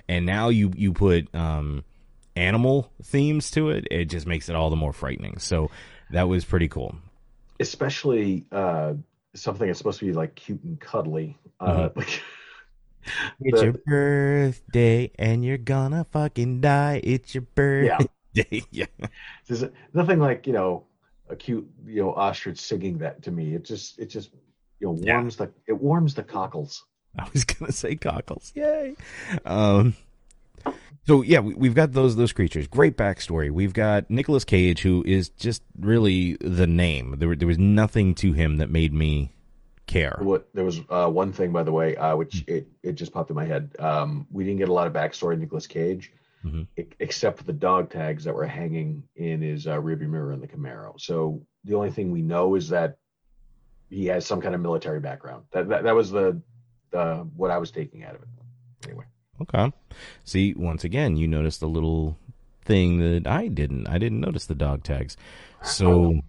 and now you you put um, animal themes to it. It just makes it all the more frightening. So that was pretty cool. especially uh, something that's supposed to be like cute and cuddly. Uh, <laughs> like, It's The- your birthday and you're gonna fucking die. It's your birthday. yeah. <laughs> Yeah. there's nothing like you know a cute you know ostrich singing that to me. It just it just you know Yeah. warms the it warms the cockles. I was <laughs> gonna say cockles. Yay. Um so yeah, we, we've got those those creatures. Great backstory. We've got Nicolas Cage, who is just really the name. There, there was nothing to him that made me care. What there was uh, one thing by the way, uh, which it it just popped in my head. Um, we didn't get a lot of backstory on Nicolas Cage. Mhm. e- Except for the dog tags that were hanging in his uh, rearview mirror in the Camaro. So the only thing we know is that he has some kind of military background. That that, that was the uh, what I was taking out of it. Anyway, Okay. See, once again, you noticed the little thing that I didn't. I didn't notice the dog tags. So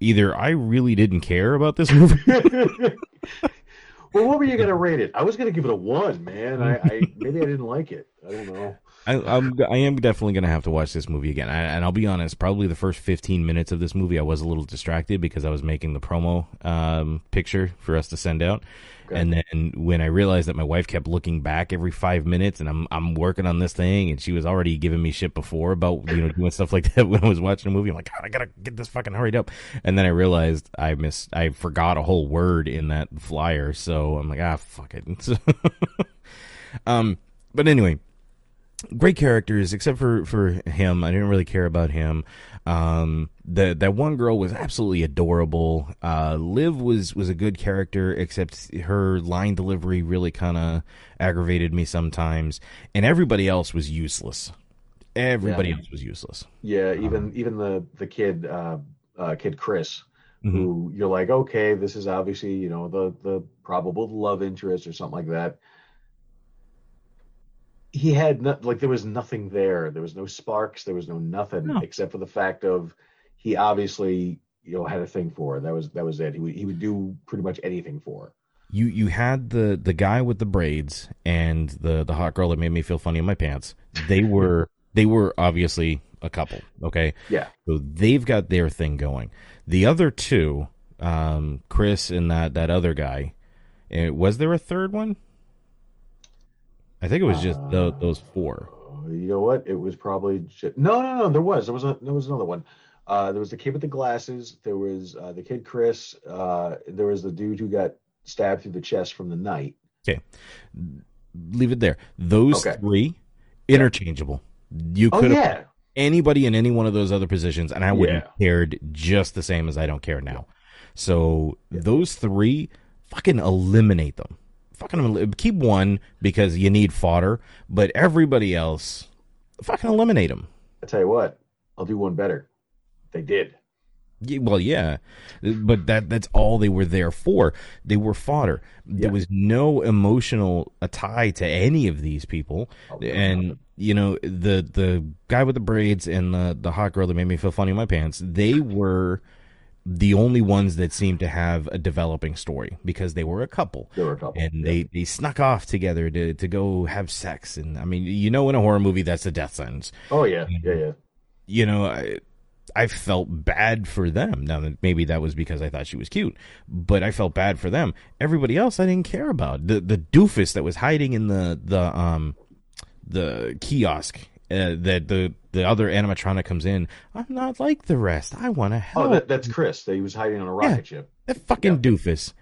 either I really didn't care about this movie. <laughs> well, what were you gonna rate it? I was gonna give it a one, man. I, I maybe I didn't like it. I don't know. I, I'm I am definitely gonna have to watch this movie again, I, and I'll be honest. Probably the first 15 minutes of this movie, I was a little distracted because I was making the promo um, picture for us to send out, Okay. and then when I realized that my wife kept looking back every five minutes, and I'm I'm working on this thing, and she was already giving me shit before about you know doing <laughs> stuff like that when I was watching a movie. I'm like, God, I gotta get this fucking hurried up, and then I realized I missed, I forgot a whole word in that flyer, so I'm like, ah, fuck it. <laughs> um, but anyway great characters except for for him i didn't really care about him um the that one girl was absolutely adorable uh liv was was a good character except her line delivery really kind of aggravated me sometimes and everybody else was useless everybody Yeah. else was useless Yeah, even even the the kid uh, uh, kid Chris, Mhm. who you're like, okay, this is obviously you know the the probable love interest or something like that. He had no, like there was nothing there. There was no sparks. There was no nothing No. except for the fact of he obviously you know had a thing for her. That was that was it. He would he would do pretty much anything for her. you you had the the guy with the braids and the the hot girl that made me feel funny in my pants they <laughs> were they were obviously a couple okay Yeah. so they've got their thing going the other two um chris and that that other guy uh, was there a third one i think it was just tho- those four Uh, you know what? It was probably just, no, no, no. There was there was a, there was another one. Uh, there was the kid with the glasses. There was uh, the kid Chris. Uh, there was the dude who got stabbed through the chest from the night. okay leave it there those Okay. three interchangeable you Oh could have yeah, anybody in any one of those other positions, and I would have Yeah. cared just the same as I don't care now. So those three, fucking eliminate them. Fucking elim- keep one because you need fodder, but everybody else, fucking eliminate them. I tell you what, I'll do one better. They did. Yeah, well, yeah, but that that's all they were there for. They were fodder. There Yeah. was no emotional tie to any of these people, Oh, and you know the the guy with the braids and the the hot girl that made me feel funny in my pants. They were the only ones that seemed to have a developing story because they were a couple. There were a couple. And they, they snuck off together to, to go have sex. And I mean, you know, in a horror movie, that's a death sentence Oh yeah, yeah, yeah. you know, I, I felt bad for them. Now, maybe that was because I thought she was cute, but I felt bad for them. Everybody else, I didn't care about. The the doofus that was hiding in the the um the kiosk uh, that the the other animatronic comes in. I'm not like the rest. I want to help. Oh, that, that's Chris. That he was hiding on a rocket ship. That fucking doofus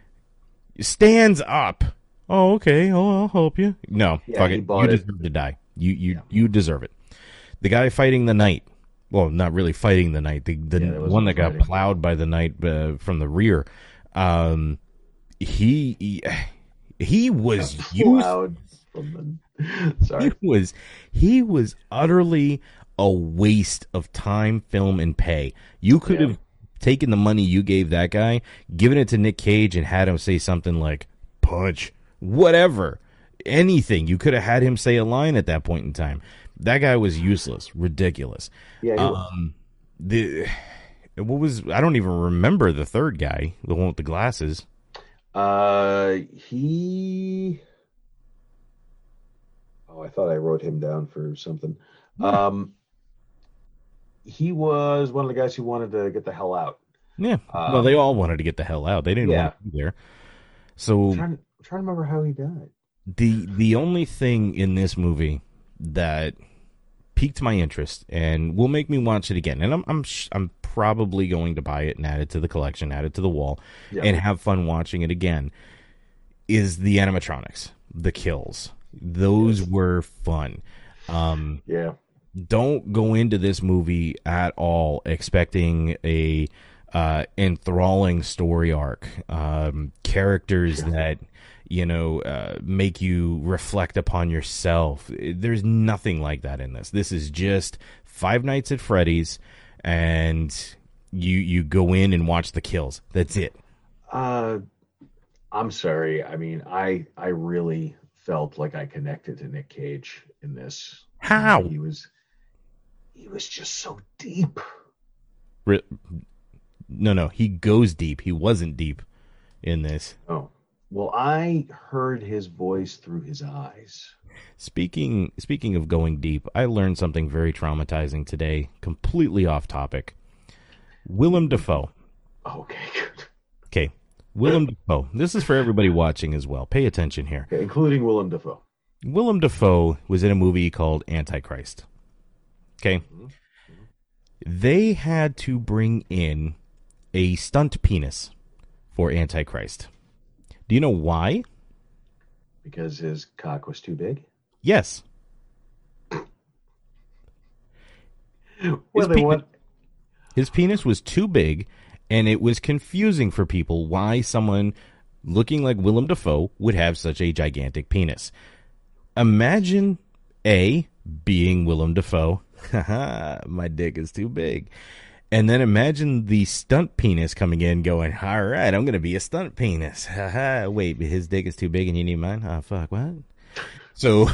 stands up. Oh, okay. Oh, I'll help you. No, Yeah, fuck it. You it. deserve to die. You you you deserve it. The guy fighting the knight. Well, not really fighting the knight. The the Yeah, that one that got fighting. plowed by the knight uh, from the rear. Um, he he, <sighs> he was used <laughs> Sorry. he was he was utterly a waste of time, film, and pay. You could Yeah. have taken the money you gave that guy, given it to Nick Cage, and had him say something like "punch," whatever, anything. You could have had him say a line at that point in time. That guy was useless, ridiculous. Yeah. Um, the what was I don't even remember the third guy, the one with the glasses. Uh, he. Oh, I thought I wrote him down for something. Um, he was one of the guys who wanted to get the hell out. Yeah, well, Um, they all wanted to get the hell out. They didn't yeah. want to be there. So I'm trying, I'm trying to remember how he died. the the only thing in this movie that piqued my interest and will make me watch it again, and I'm I'm sh- I'm probably going to buy it and add it to the collection, add it to the wall, Yeah. and have fun watching it again. Is the animatronics, the kills? Those were fun. Um, Yeah. don't go into this movie at all expecting a uh, enthralling story arc, um, characters that you know uh, make you reflect upon yourself. There's nothing like that in this. This is just Five Nights at Freddy's, and you you go in and watch the kills. That's it. Uh, I'm sorry. I mean, I I really felt like I connected to Nick Cage in this. How? He was he was just so deep. Re- No, no, he goes deep. He wasn't deep in this. Oh. Well, I heard his voice through his eyes. Speaking speaking of going deep, I learned something very traumatizing today, completely off topic. Willem Dafoe. Okay, good. Okay. Willem Dafoe. This is for everybody watching as well. Pay attention here. Okay, including Willem Dafoe. Willem Dafoe was in a movie called Antichrist. Okay. Mm-hmm. They had to bring in a stunt penis for Antichrist. Do you know why? Because his cock was too big. Yes. Well, they penis- want His penis was too big, and it was confusing for people why someone looking like Willem Dafoe would have such a gigantic penis. Imagine A, being Willem Dafoe. <laughs> My dick is too big. And then imagine the stunt penis coming in going, all right, I'm going to be a stunt penis. <laughs> Wait, his dick is too big and you need mine? Oh, fuck, what? So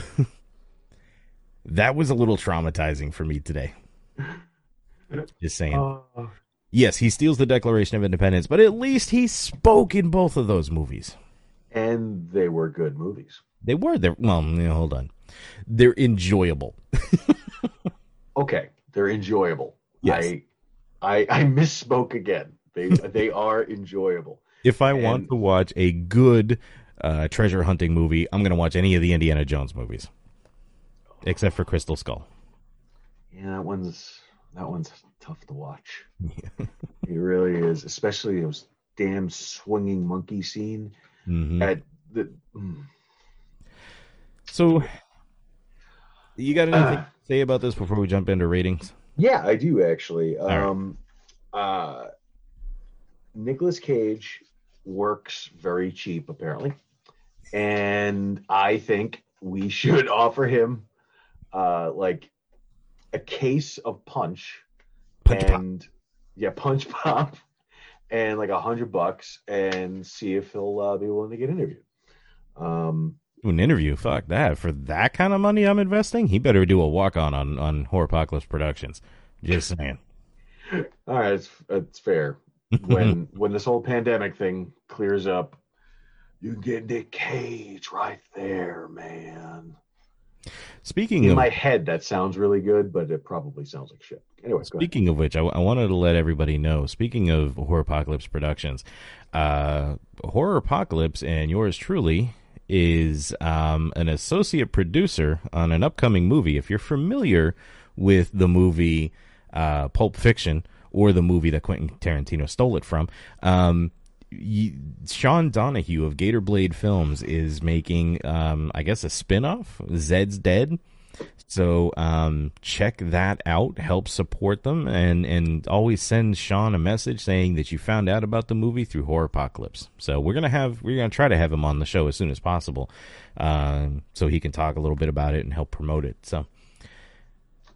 <laughs> that was a little traumatizing for me today. Just saying. uh, Yes, he steals the Declaration of Independence, but at least he spoke in both of those movies. and they were good movies. They were there. Well, no, hold on. They're enjoyable. <laughs> Okay, they're enjoyable. Yes. I I I misspoke again. They <laughs> they are enjoyable. If I want to watch a good uh, treasure hunting movie, I'm going to watch any of the Indiana Jones movies, except for Crystal Skull. Yeah, that one's that one's tough to watch. Yeah. <laughs> it really is, especially those damn swinging monkey scene. Mm-hmm. At the mm. so, you got anything uh, to say about this before we jump into ratings? Yeah, I do actually. All um, right. uh, Nicolas Cage works very cheap apparently, and I think we <laughs> should offer him uh like a case of punch, punch and pop. yeah, punch <laughs> pop, and like a hundred bucks, and see if he'll uh, be willing to get interviewed. Um, an interview, fuck that. For that kind of money, I'm investing. He better do a walk on on on Horropocalypse Productions. Just saying. <laughs> All right, it's it's fair. <laughs> When when this whole pandemic thing clears up, you can get Nick Cage right there, man. Speaking in of, my head, that sounds really good, but it probably sounds like shit. Anyway, speaking of which, I, I, wanted to let everybody know. Speaking of Horropocalypse Productions, uh, Horropocalypse and yours truly is um, an associate producer on an upcoming movie. If you're familiar with the movie uh, Pulp Fiction or the movie that Quentin Tarantino stole it from, um, you, Sean Donahue of Gator Blade Films is making, um, I guess, a spinoff, Zed's Dead. So um, check that out. Help support them, and and always send Sean a message saying that you found out about the movie through Horropocalypse. So we're gonna have we're gonna try to have him on the show as soon as possible, uh, so he can talk a little bit about it and help promote it. So,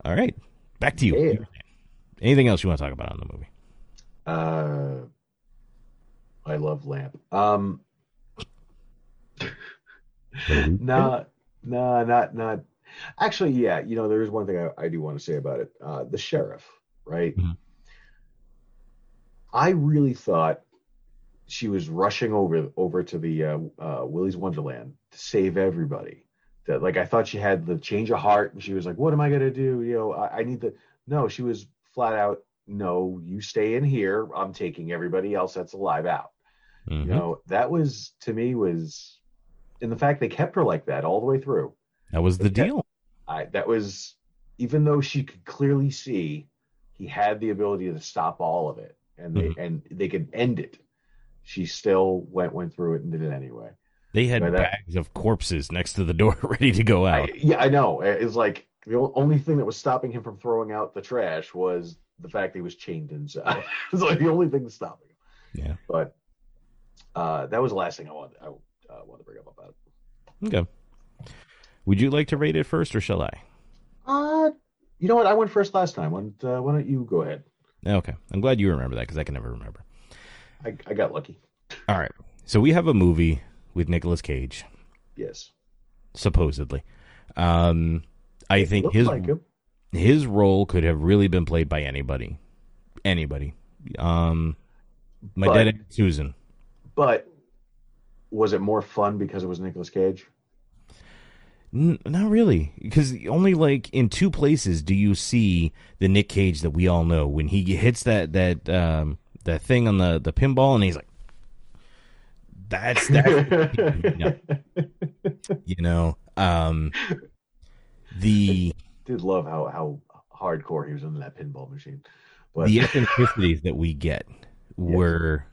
all right, back to you. Yeah. Anything else you want to talk about on the movie? Uh I love lamp. Um, mm-hmm. no, no, not not. Actually, yeah, you know, there is one thing I, I do want to say about it. Uh, the sheriff, right? Mm-hmm. I really thought she was rushing over over to the uh, uh, Wonderland to save everybody. That like I thought she had the change of heart, and she was like, "What am I gonna do? You know, I, I need the." No, she was flat out. No, you stay in here. I'm taking everybody else that's alive out. Mm-hmm. You know, that was to me was, in the fact they kept her like that all the way through. That was the kept, deal. I, that was even though she could clearly see he had the ability to stop all of it and they mm-hmm. and they could end it. She still went went through it and did it anyway. They had that, bags of corpses next to the door <laughs> ready to go out. I, yeah, I know. It's like the only thing that was stopping him from throwing out the trash was the fact that he was chained inside. <laughs> it's like the only thing stopping him. Yeah. But uh, that was the last thing I wanted. I uh, wanted to bring up about it. Okay. Would you like to rate it first, or shall I? Uh, you know what? I went first last time. Why don't, uh, why don't you go ahead? Okay. I'm glad you remember that because I can never remember. I, I got lucky. All right. So we have a movie with Nicolas Cage. Yes. Supposedly. Um, I it think his like his role could have really been played by anybody, anybody. Um, my but, dad Aunt Susan. But was it more fun because it was Nicolas Cage? N- not really, because only like in two places do you see the Nick Cage that we all know when he hits that that um, that thing on the the pinball and he's like, "That's that," you know. You know um, the <laughs> I did love how how hardcore he was on that pinball machine, but the ethnicities that we get <laughs> were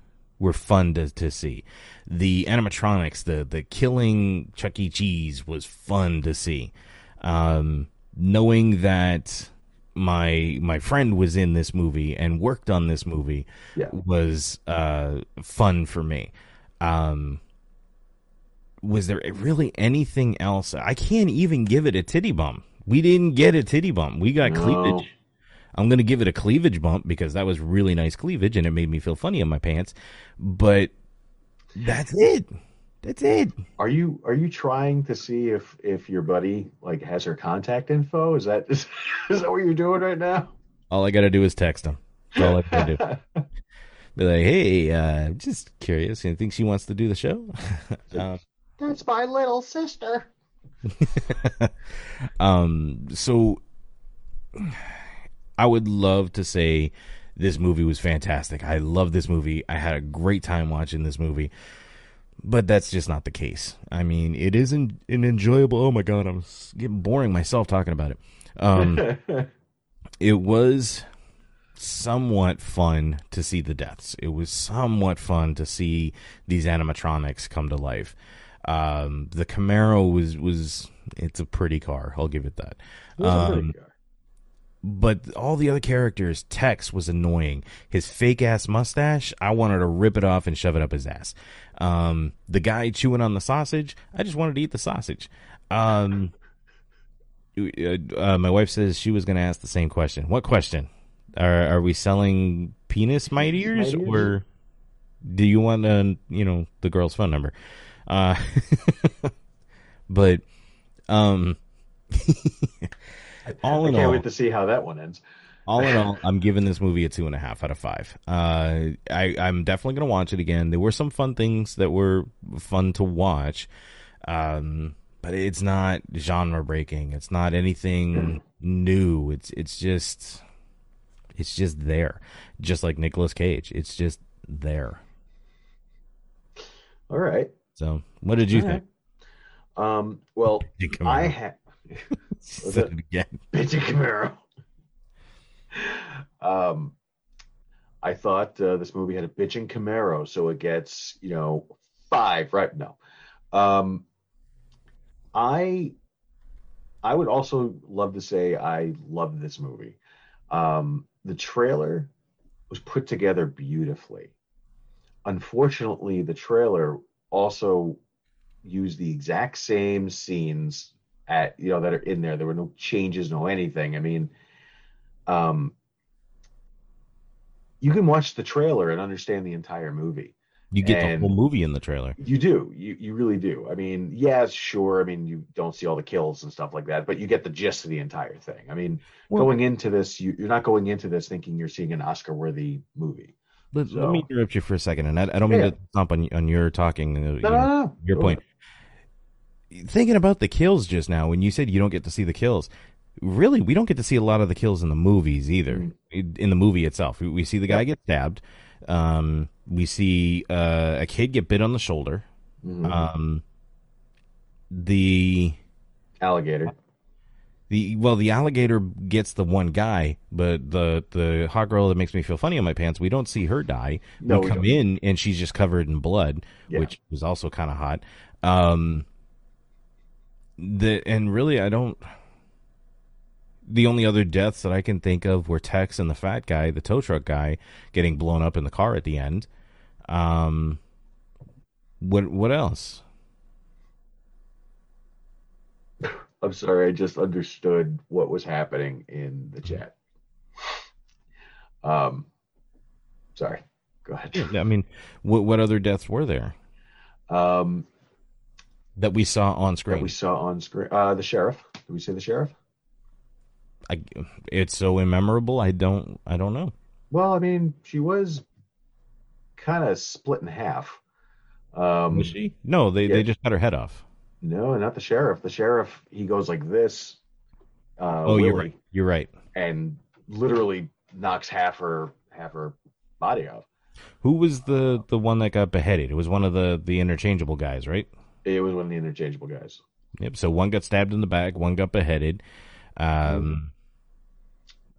were fun to, to see. The animatronics, the the killing Chuck E. Cheese was fun to see. Um, knowing that my my friend was in this movie and worked on this movie yeah. was uh, fun for me. Um, was there really anything else? I can't even give it a titty bump. We didn't get a titty bump. We got no. cleavage. I'm going to give it a cleavage bump because that was really nice cleavage and it made me feel funny in my pants. But that's it. That's it. Are you are you trying to see if if your buddy like has her contact info? Is that is, <laughs> is that what you're doing right now? All I got to do is text him. That's all I got to do. <laughs> Be like, hey, uh, just curious. You think she wants to do the show? uh, <laughs> that's my little sister. um. So. I would love to say this movie was fantastic. I love this movie. I had a great time watching this movie. But that's just not the case. I mean, it isn't an enjoyable. Oh my god, I'm getting boring myself talking about it. Um, <laughs> it was somewhat fun to see the deaths. It was somewhat fun to see these animatronics come to life. Um, the Camaro was was it's a pretty car. I'll give it that. Um, but all the other characters, Tex was annoying. His fake ass mustache, I wanted to rip it off and shove it up his ass. Um, the guy chewing on the sausage, I just wanted to eat the sausage. Um, uh, uh, my wife says she was going to ask the same question. What question? Are are we selling penis mite ears, Mite ears? or do you want uh, you know the girl's phone number? Uh, <laughs> but um, <laughs> <laughs> all in I can't all, wait to see how that one ends. all in <laughs> all, I'm giving this movie a two and a half out of five. Uh, I, I'm definitely gonna watch it again. There were some fun things that were fun to watch, um, but it's not genre breaking. It's not anything new. It's it's just it's just there, just like Nicolas Cage. It's just there. All right. So, what did you All think? Um. Well. <laughs> I had Said it again. <laughs> bitchy Camaro. Um, I thought uh, this movie had a bitching Camaro, so it gets you know five. Right? No. Um, I I would also love to say I love this movie. Um, the trailer was put together beautifully. Unfortunately, the trailer also used the exact same scenes at you know that are in there. There were no changes, no anything. I mean, um, you can watch the trailer and understand the entire movie. You get And- the whole movie in the trailer. You do. You you really do. I mean, yeah, sure. I mean, you don't see all the kills and stuff like that, but you get the gist of the entire thing. I mean, Well- going into this, you, you're not going into this thinking you're seeing an Oscar-worthy movie. Let, So- let me interrupt you for a second, and I, I don't mean Yeah. to stomp on, on your talking. uh, you know, no, no, no. your point. Thinking about the kills just now, when you said you don't get to see the kills, really, we don't get to see a lot of the kills in the movies either. Mm. In in the movie itself, we, we see the guy get stabbed. Um, we see uh, a kid get bit on the shoulder. Mhm. Um, the Alligator. the well, the alligator gets the one guy, but the the hot girl that makes me feel funny on my pants, we don't see her die. No, we we come don't. in and she's just covered in blood, Yeah. which was also kind of hot. Um, the and really, I don't. The only other deaths that I can think of were Tex and the fat guy, the tow truck guy, getting blown up in the car at the end. Um, what what else? I'm sorry, I just understood what was happening in the chat. Um, sorry. Go ahead. I mean, what what other deaths were there Um, that we saw on screen. that we saw on screen. Uh, the sheriff. Did we see the sheriff? I, it's so immemorable. I don't. I don't know. Well, I mean, she was kind of split in half. Um, Was she? No, they yeah. they just cut her head off. No, not the sheriff. The sheriff, he goes like this. Uh, oh, you're right. You're right. And literally knocks half her half her body off. Who was the the one that got beheaded? It was one of the the interchangeable guys, right? It was one of the interchangeable guys. Yep. So one got stabbed in the back, one got beheaded. Um,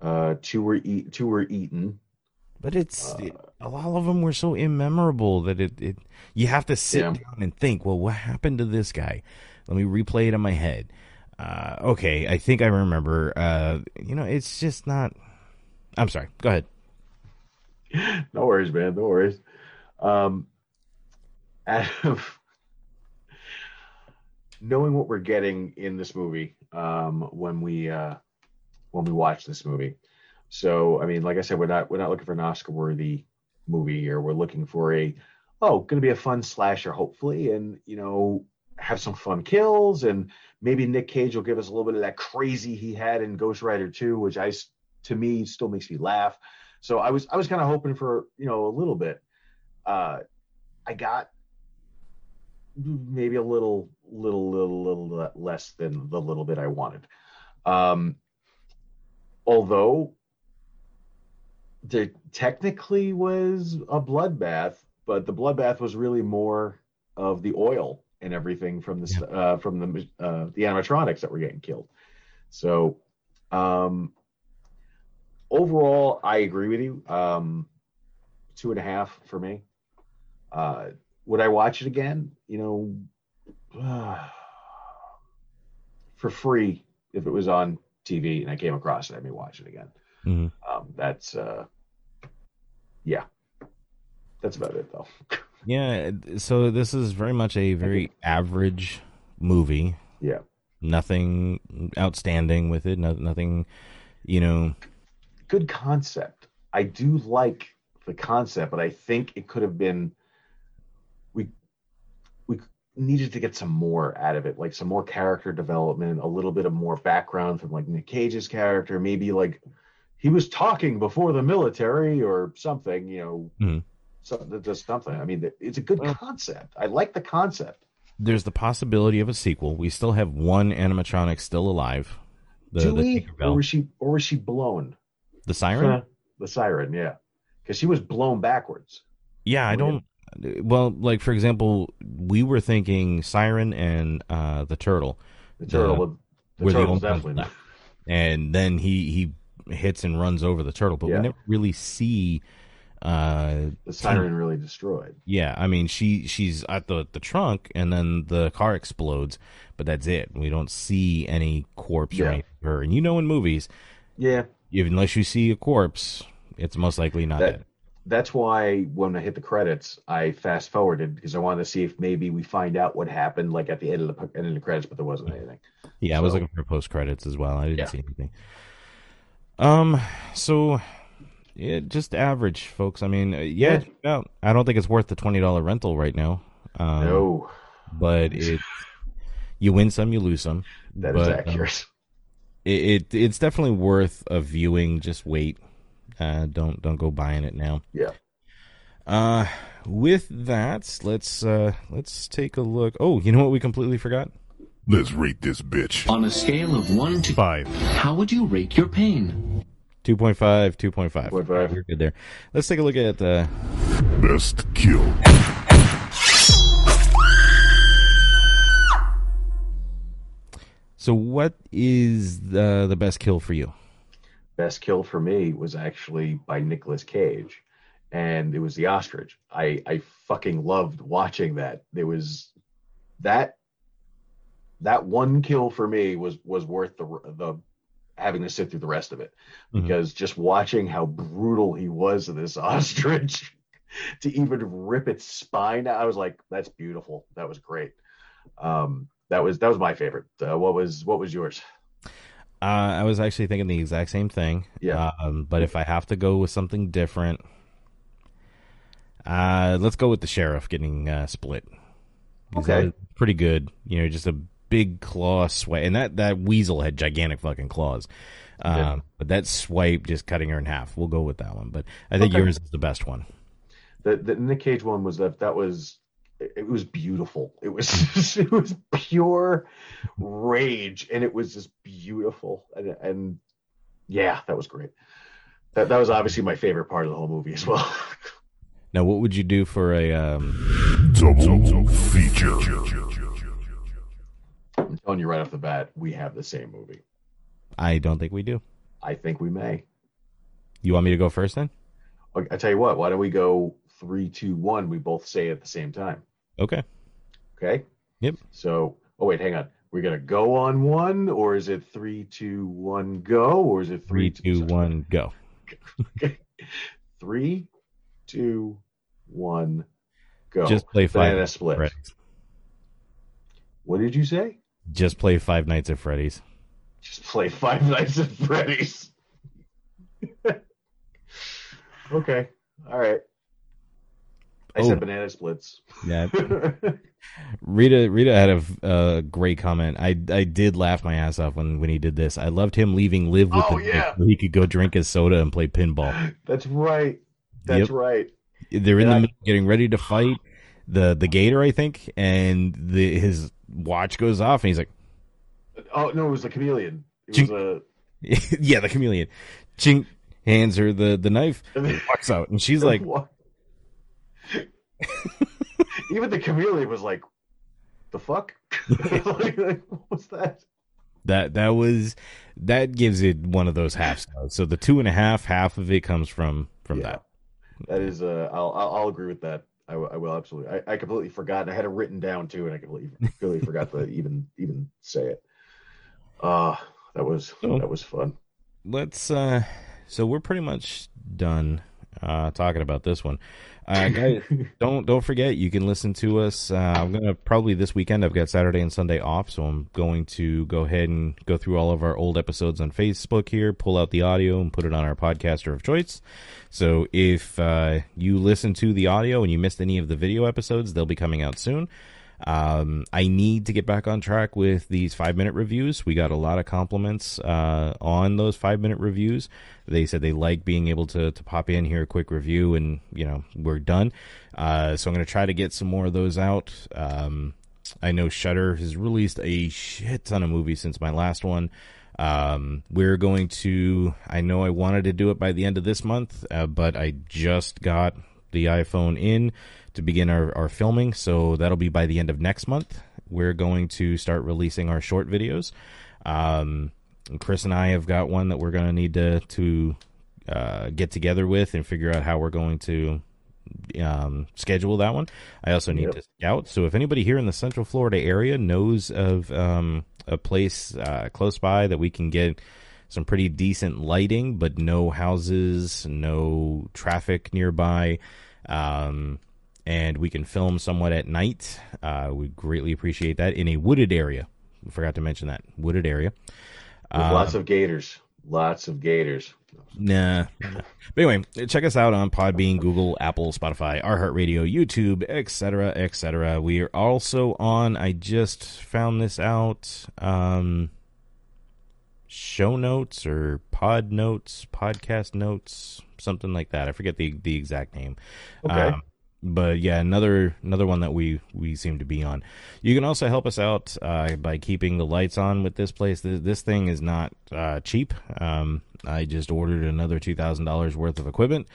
Uh, two were eat, two were eaten. but it's Uh, a lot of them were so immemorable that it, it you have to sit Yeah. down and think. Well, what happened to this guy? Let me replay it in my head. Uh, okay, I think I remember. Uh, you know, it's just not. I'm sorry. Go ahead. <laughs> no worries, man. No worries. Um, out of knowing what we're getting in this movie, um, when we uh, when we watch this movie, so I mean, like I said, we're not we're not looking for an Oscar-worthy movie here. We're looking for a oh, going to be a fun slasher, hopefully, and you know, have some fun kills, and maybe Nick Cage will give us a little bit of that crazy he had in Ghost Rider 2, which I to me still makes me laugh. So I was I was kind of hoping for you know a little bit. Uh, I got maybe a little little little little less than the little bit I wanted. Um, although there technically was a bloodbath, but the bloodbath was really more of the oil and everything from the s uh, from the uh, the animatronics that were getting killed. So um, overall, I agree with you. Um, two and a half for me. Uh, would I watch it again? You know, <sighs> for free if it was on TV and I came across it. I may watch it again. Mhm. Um, that's uh, yeah, that's about it though. <laughs> Yeah, so this is very much a very average movie. Yeah. Nothing outstanding with it. No, nothing, you know. Good concept. I do like the concept, but I think it could have been needed to get some more out of it, like some more character development, a little bit of more background from like Nick Cage's character, maybe like he was talking before the military or something, you know, Mhm. something just something. I mean, it's a good concept. I like the concept. There's the possibility of a sequel. We still have one animatronic still alive. The, Do the we, or was she, or was she blown? the siren. the siren, yeah, because she was blown backwards. Yeah, I don't. Well, like for example, we were thinking Siren and uh, the turtle. The turtle, the the turtle's ones definitely not. left. <laughs> And then he he hits and runs over the turtle, but Yeah. we never really see. Uh, The siren really destroyed. yeah, I mean she she's at the the trunk, and then the car explodes, but that's it. We don't see any corpse or Yeah. anything her. And you know, in movies, Yeah, unless you see a corpse, it's most likely not that dead. That's why when I hit the credits, I fast forwarded because I wanted to see if maybe we find out what happened, like at the end of the end of the credits, but there wasn't anything. Yeah, I was looking for post credits as well. I didn't Yeah. see anything. Um, so yeah, just average, folks. I mean, uh, yeah, Yeah. out. I don't think it's worth the twenty dollar rental right now. Um, no, but <laughs> it you win some, you lose some. that is but, um, accurate. it, it it's definitely worth a viewing. Just wait. Uh, don't don't go buying it now. yeah, Uh, with that, let's uh let's take a look. Oh, you know what we completely forgot? Let's rate this bitch. On a scale of 1 to Five. how would you rate your pain? 2.5, 2.5. 2.5. We're good there. Let's take a look at uh Best kill. So, what is the the best kill for you? Best kill for me was actually by Nicolas Cage, and it was the ostrich. I I fucking loved watching that. There was that that one kill for me was was worth the the having to sit through the rest of it Mhm. because just watching how brutal he was to this <laughs> ostrich to even rip its spine out, I was like, that's beautiful. That was great. Um, that was that was my favorite. Uh, what was what was yours? Uh, I was actually thinking the exact same thing. Yeah. Um, but if I have to go with something different, uh, let's go with the sheriff getting uh, split. Okay. pretty good. You know, just a big claw swipe, and that that weasel had gigantic fucking claws. Um, Yeah. But that swipe just cutting her in half. We'll go with that one. But I think Okay. yours is the best one. the the Nick Cage one was that that was it it was beautiful. It was <laughs> it was pure rage, and it was just beautiful. And, and yeah, that was great. That that was obviously my favorite part of the whole movie as well. <laughs> Now, what would you do for a? Um, Double feature. I'm telling you right off the bat, we have the same movie. I don't think we do. I think we may. You want me to go first then? I tell you what. Why don't we go three, two, one? We both say it at the same time. Okay. Okay. Yep. So, oh wait, hang on. We're gonna go on one, or is it three, two, one, go, or is it Three, three, two, one, go. okay. Three, two, one, go. Just play five. Banana Nights at split. Freddy's. What did you say? Just play Five Nights at Freddy's. Just play Five Nights at Freddy's. <laughs> okay. All right. I Oh. said banana splits. Yeah. <laughs> Rita Rita had a uh, great comment. I I did laugh my ass off when when he did this. I loved him leaving Liv with Oh, the yeah. so he could go drink his soda and play pinball. <gasps> That's right. That's Yep. right. They're in the middle getting ready to fight the the gator, I think, and the his watch goes off and he's like, Oh no, it was the chameleon. It Chink. was a <laughs> yeah, the chameleon. Chink hands her the the knife, and <laughs> walks out, and she's like? <laughs> Even the chameleon was like, "The fuck? <laughs> like, like, what was that?" That that was that gives it one of those half stars. So the two and a half, half of it comes from from Yeah. that. That is, uh, I'll I'll, agree with that. I, will- I will absolutely. I, I completely forgot. I had it written down too, and I completely completely <laughs> forgot to even even say it. Uh that was So- that was fun. let's uh so we're pretty much done uh talking about this one uh <laughs> guys don't don't forget you can listen to us uh i'm gonna probably this weekend i've got saturday and sunday off so i'm going to go ahead and go through all of our old episodes on facebook here pull out the audio and put it on our podcaster of choice. So if uh you listen to the audio and you missed any of the video episodes they'll be coming out soon um, I need to get back on track with these five minute reviews. We got a lot of compliments uh, on those five minute reviews. They said they like being able to to pop in here, a quick review, and you know we're done. Uh, so I'm going to try to get some more of those out. Um, I know Shutter has released a shit ton of movies since my last one. Um, we're going to. I know I wanted to do it by the end of this month, uh, but I just got the iPhone in to begin our, our filming, so that'll be by the end of next month. We're going to start releasing our short videos. Um, Chris and I have got one that we're going to need to to uh, get together with and figure out how we're going to um, schedule that one. I also need Yep. to scout. So if anybody here in the Central Florida area knows of um, a place uh, close by that we can get some pretty decent lighting, but no houses, no traffic nearby, um, and we can film somewhat at night, uh, we greatly appreciate that in a wooded area. We forgot to mention that wooded area. Uh, lots of gators. Lots of gators. Nah. But anyway, check us out on Podbean, Google, Apple, Spotify, iHeartRadio, YouTube, etc., etc. We are also on. I just found this out. Um, show notes or pod notes, podcast notes, something like that. I forget the the exact name. Okay. Um, but yeah, another another one that we we seem to be on. You can also help us out uh, by keeping the lights on with this place. This, this thing is not uh, cheap. Um, I just ordered another two thousand dollars worth of equipment,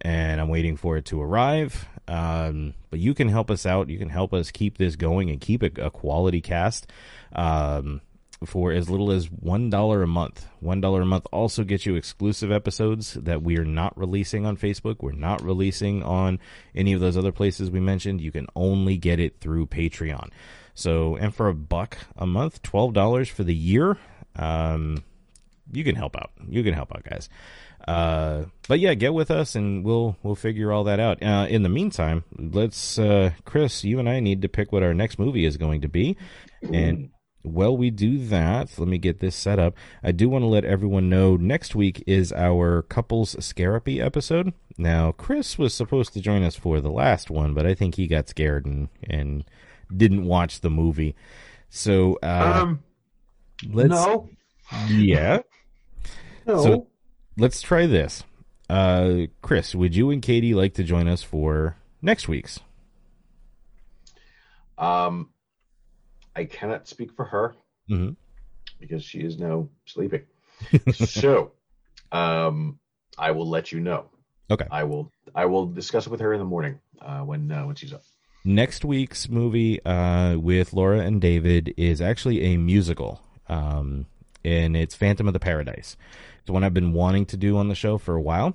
and I'm waiting for it to arrive. Um, but you can help us out. You can help us keep this going and keep it a quality cast. Um, for as little as one dollar a month. One dollar a month also gets you exclusive episodes that we are not releasing on Facebook. We're not releasing on any of those other places we mentioned. You can only get it through Patreon. So, and for a buck a month, twelve dollars for the year, um, you can help out. You can help out, guys. Uh, but yeah, get with us and we'll we'll figure all that out. Uh, in the meantime, let's uh, Chris, you and I need to pick what our next movie is going to be, and while we do that, let me get this set up. I do want to let everyone know next week is our couples scarapy episode. Now, Chris was supposed to join us for the last one, but I think he got scared and and didn't watch the movie. So, uh, um, let's no, yeah. no. So let's try this. Uh, Chris, would you and Katie like to join us for next week's? um, I cannot speak for her hmm because she is now sleeping. <laughs> so, um, I will let you know. Okay. I will. I will discuss it with her in the morning uh, when uh, when she's up. Next week's movie uh, with Laura and David is actually a musical, um, and it's Phantom of the Paradise. It's one I've been wanting to do on the show for a while,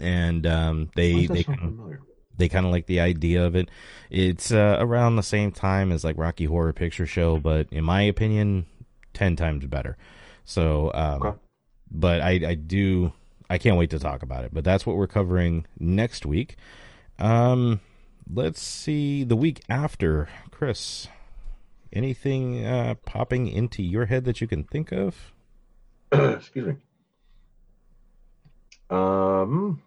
and um, they Why does that they familiar? They kind of like the idea of it. It's uh, around the same time as like Rocky Horror Picture Show, but in my opinion, ten times better. So, um, Okay. but I, I do, I can't wait to talk about it. But that's what we're covering next week. Um, let's see the week after, Chris. Anything uh, popping into your head that you can think of? <clears throat> Excuse me. Um,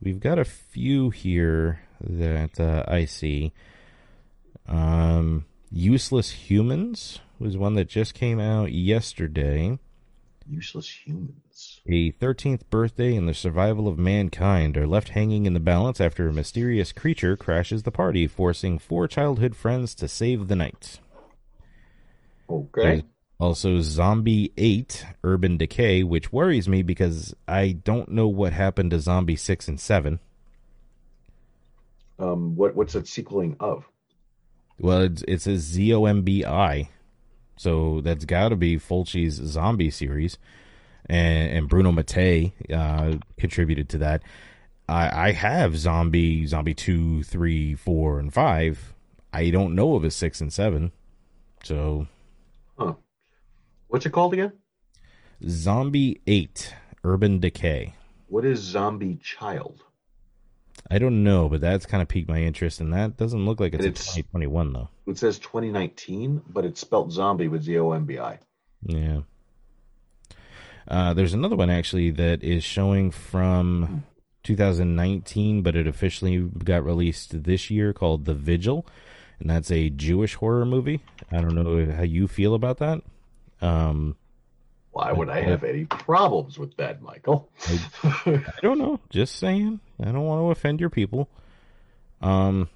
We've got a few here that uh, I see. Um, Useless Humans was one that just came out yesterday. useless humans. A 13th birthday and the survival of mankind are left hanging in the balance after a mysterious creature crashes the party, forcing four childhood friends to save the night. Okay. There's also Zombie 8 Urban Decay, which worries me because I don't know what happened to Zombie 6 and 7. Um, what what's it sequeling of? Well, it's, it says Z O M B I, so that's got to be Fulci's zombie series, and, and Bruno Mattei uh, contributed to that. I, I have zombie, zombie two, three, four, and five. I don't know of a six and seven, so Huh. What's it called again? Zombie 8 Urban Decay. What is Zombie Child? I don't know, but that's kind of piqued my interest, and that doesn't look like it's, it's- 2021 though. It says 2019, but it's spelled zombie with Z O M B I. Yeah. Uh, there's another one actually that is showing from 2019, but it officially got released this year called The Vigil, and that's a Jewish horror movie. I don't know how you feel about that. Um, Why would I have any problems with that, Michael? I don't know. Just saying. I don't want to offend your people. Um,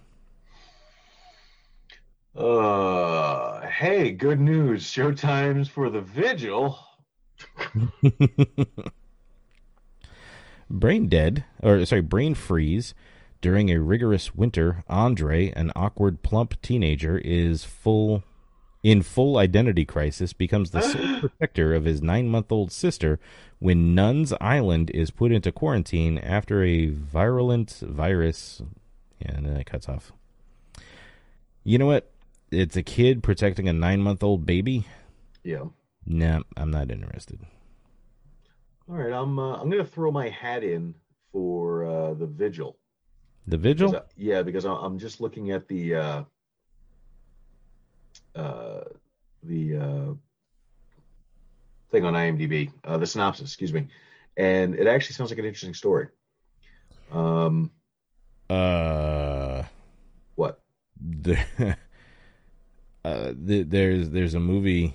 Uh, hey, good news. Showtimes for the Vigil. <laughs> Brain dead, or sorry, brain freeze. During a rigorous winter, Andre, an awkward, plump teenager, is full in full identity crisis, becomes the sole <gasps> protector of his nine-month-old sister when Nuns Island is put into quarantine after a virulent virus. Yeah, and then it cuts off. You know what? It's a kid protecting a nine-month-old baby. Yeah. Nah, I'm not interested. All right, I'm uh, I'm gonna throw my hat in for uh, the Vigil. The Vigil. Because I- yeah, because I'm just looking at the uh, uh, the uh, thing on IMDb, uh, the synopsis, excuse me, and it actually sounds like an interesting story. Um, Uh, what? There, <laughs> uh, th- there's there's a movie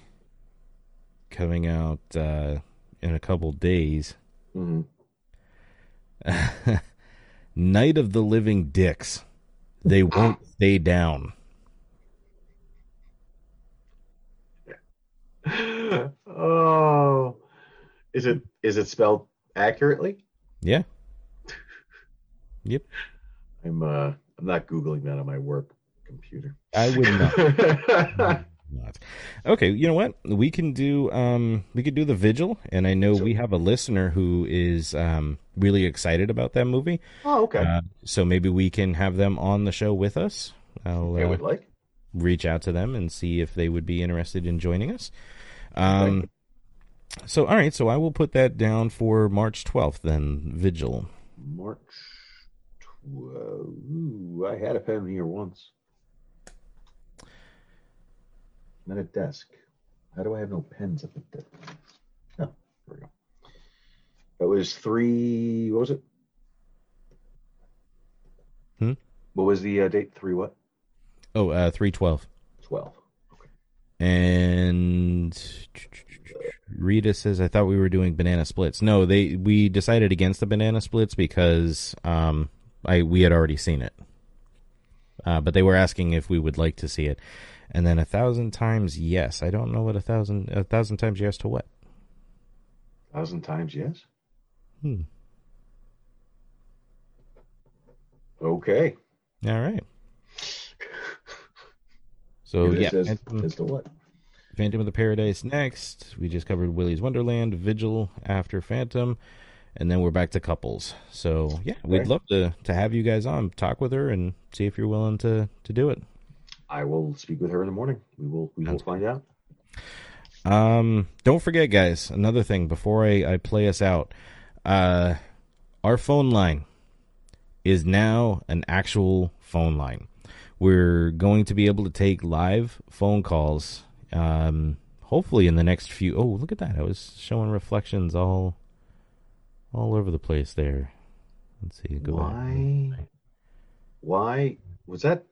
coming out uh, in a couple days. Mm-hmm. <laughs> Night of the Living Dicks. They <gasps> won't stay down. Oh, is it is it spelled accurately? Yeah. <laughs> Yep. I'm uh I'm not googling that on my work computer. I would not. <laughs> Not. Okay, you know what? We can do um we could do the vigil and I know we have a listener who is um really excited about that movie. Oh, okay. Uh, so maybe we can have them on the show with us. I'll I uh, would like. reach out to them and see if they would be interested in joining us. Um so all right, so I will put that down for March 12th then, vigil. March 12. Ooh, I had a pen here once. Not a desk. How do I have no pens at the desk? Oh, there we go. That was three. What was it? Hmm? What was the uh, date? Three what? Oh, uh 312. 12. And Rita says, "I thought we were doing banana splits." No, they we decided against the banana splits because um I we had already seen it. Uh, but they were asking if we would like to see it, and then a thousand times yes. I don't know what a thousand a thousand times yes to what. A Thousand times yes. Hmm. Okay. All right. So It yeah, Phantom, what? Phantom of the Paradise next. We just covered Willy's Wonderland, Vigil after Phantom, and then we're back to couples. So yeah, we'd love to to have you guys on, talk with her, and see if you're willing to to do it. I will speak with her in the morning. We will. We will find out. Um, don't forget, guys. Another thing before I, I play us out, uh, our phone line is now an actual phone line. We're going to be able to take live phone calls. Um, hopefully in the next few. Oh, look at that! I was showing reflections all, all over the place there. Let's see. Go back. Why? Why was that?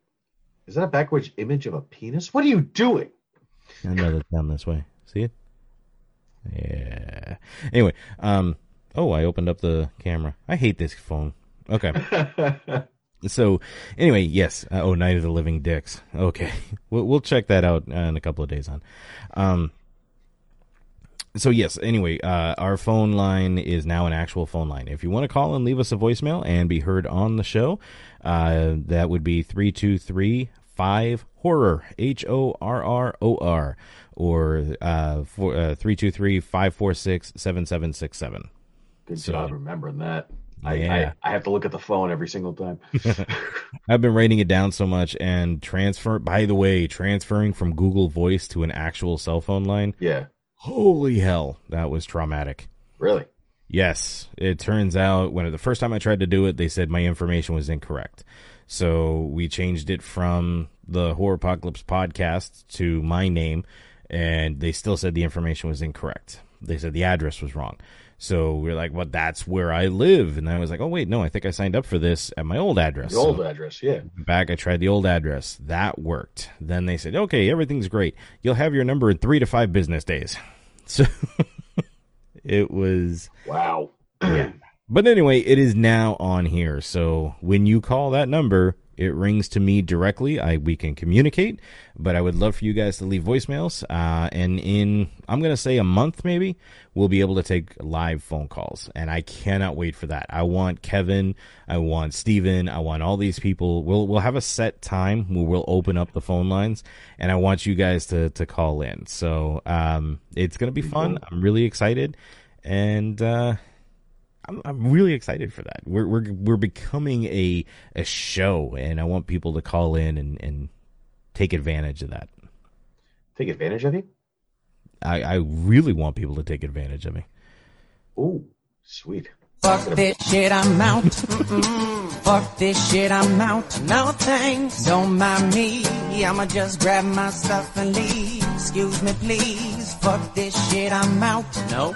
Is that a backwards image of a penis? What are you doing? Another down this way. See it? Yeah. Anyway, um oh, I opened up the camera. I hate this phone. Okay. <laughs> so, anyway, yes. Uh, oh, Night of the Living Dicks. Okay. <laughs> We'll we'll check that out uh, in a couple of days on. Um so yes, anyway, uh, our phone line is now an actual phone line. If you want to call and leave us a voicemail and be heard on the show, uh, that would be 323 5 horror H O R R O R or uh, for, uh 323 546 7767. Good So- job remembering that. I, I, I have to look at the phone every single time. <laughs> I've been writing it down so much and transfer by the way, transferring from Google Voice to an actual cell phone line. Yeah. Holy hell, that was traumatic. Really? Yes, it turns out when the first time I tried to do it, they said my information was incorrect. So we changed it from the Horropocalypse podcast to my name, and they still said the information was incorrect. They said the address was wrong. So we are like, well, that's where I live. And I was like, oh, wait, no, I think I signed up for this at my old address. The old So address, yeah. back, I tried the old address. That worked. Then they said, okay, everything's great. You'll have your number in three to five business days. <laughs> So it was. Wow. <clears throat> But anyway, it is now on here. So when you call that number, it rings to me directly. I we can communicate. But I would love for you guys to leave voicemails. Uh, and in I'm gonna say a month maybe, we'll be able to take live phone calls. And I cannot wait for that. I want Kevin, I want Steven, I want all these people. We'll we'll have a set time where we'll open up the phone lines and I want you guys to to call in. So um it's gonna be fun. I'm really excited. And uh I'm, I'm really excited for that. We're we're we're becoming a a show, and I want people to call in and and take advantage of that. Take advantage of you? I I really want people to take advantage of me. Ooh, sweet. Fuck this shit, I'm out. Mm-mm. Fuck this shit, I'm out. No thanks, don't mind me. I'ma just grab my stuff and leave. Excuse me, please. Fuck this shit, I'm out. No.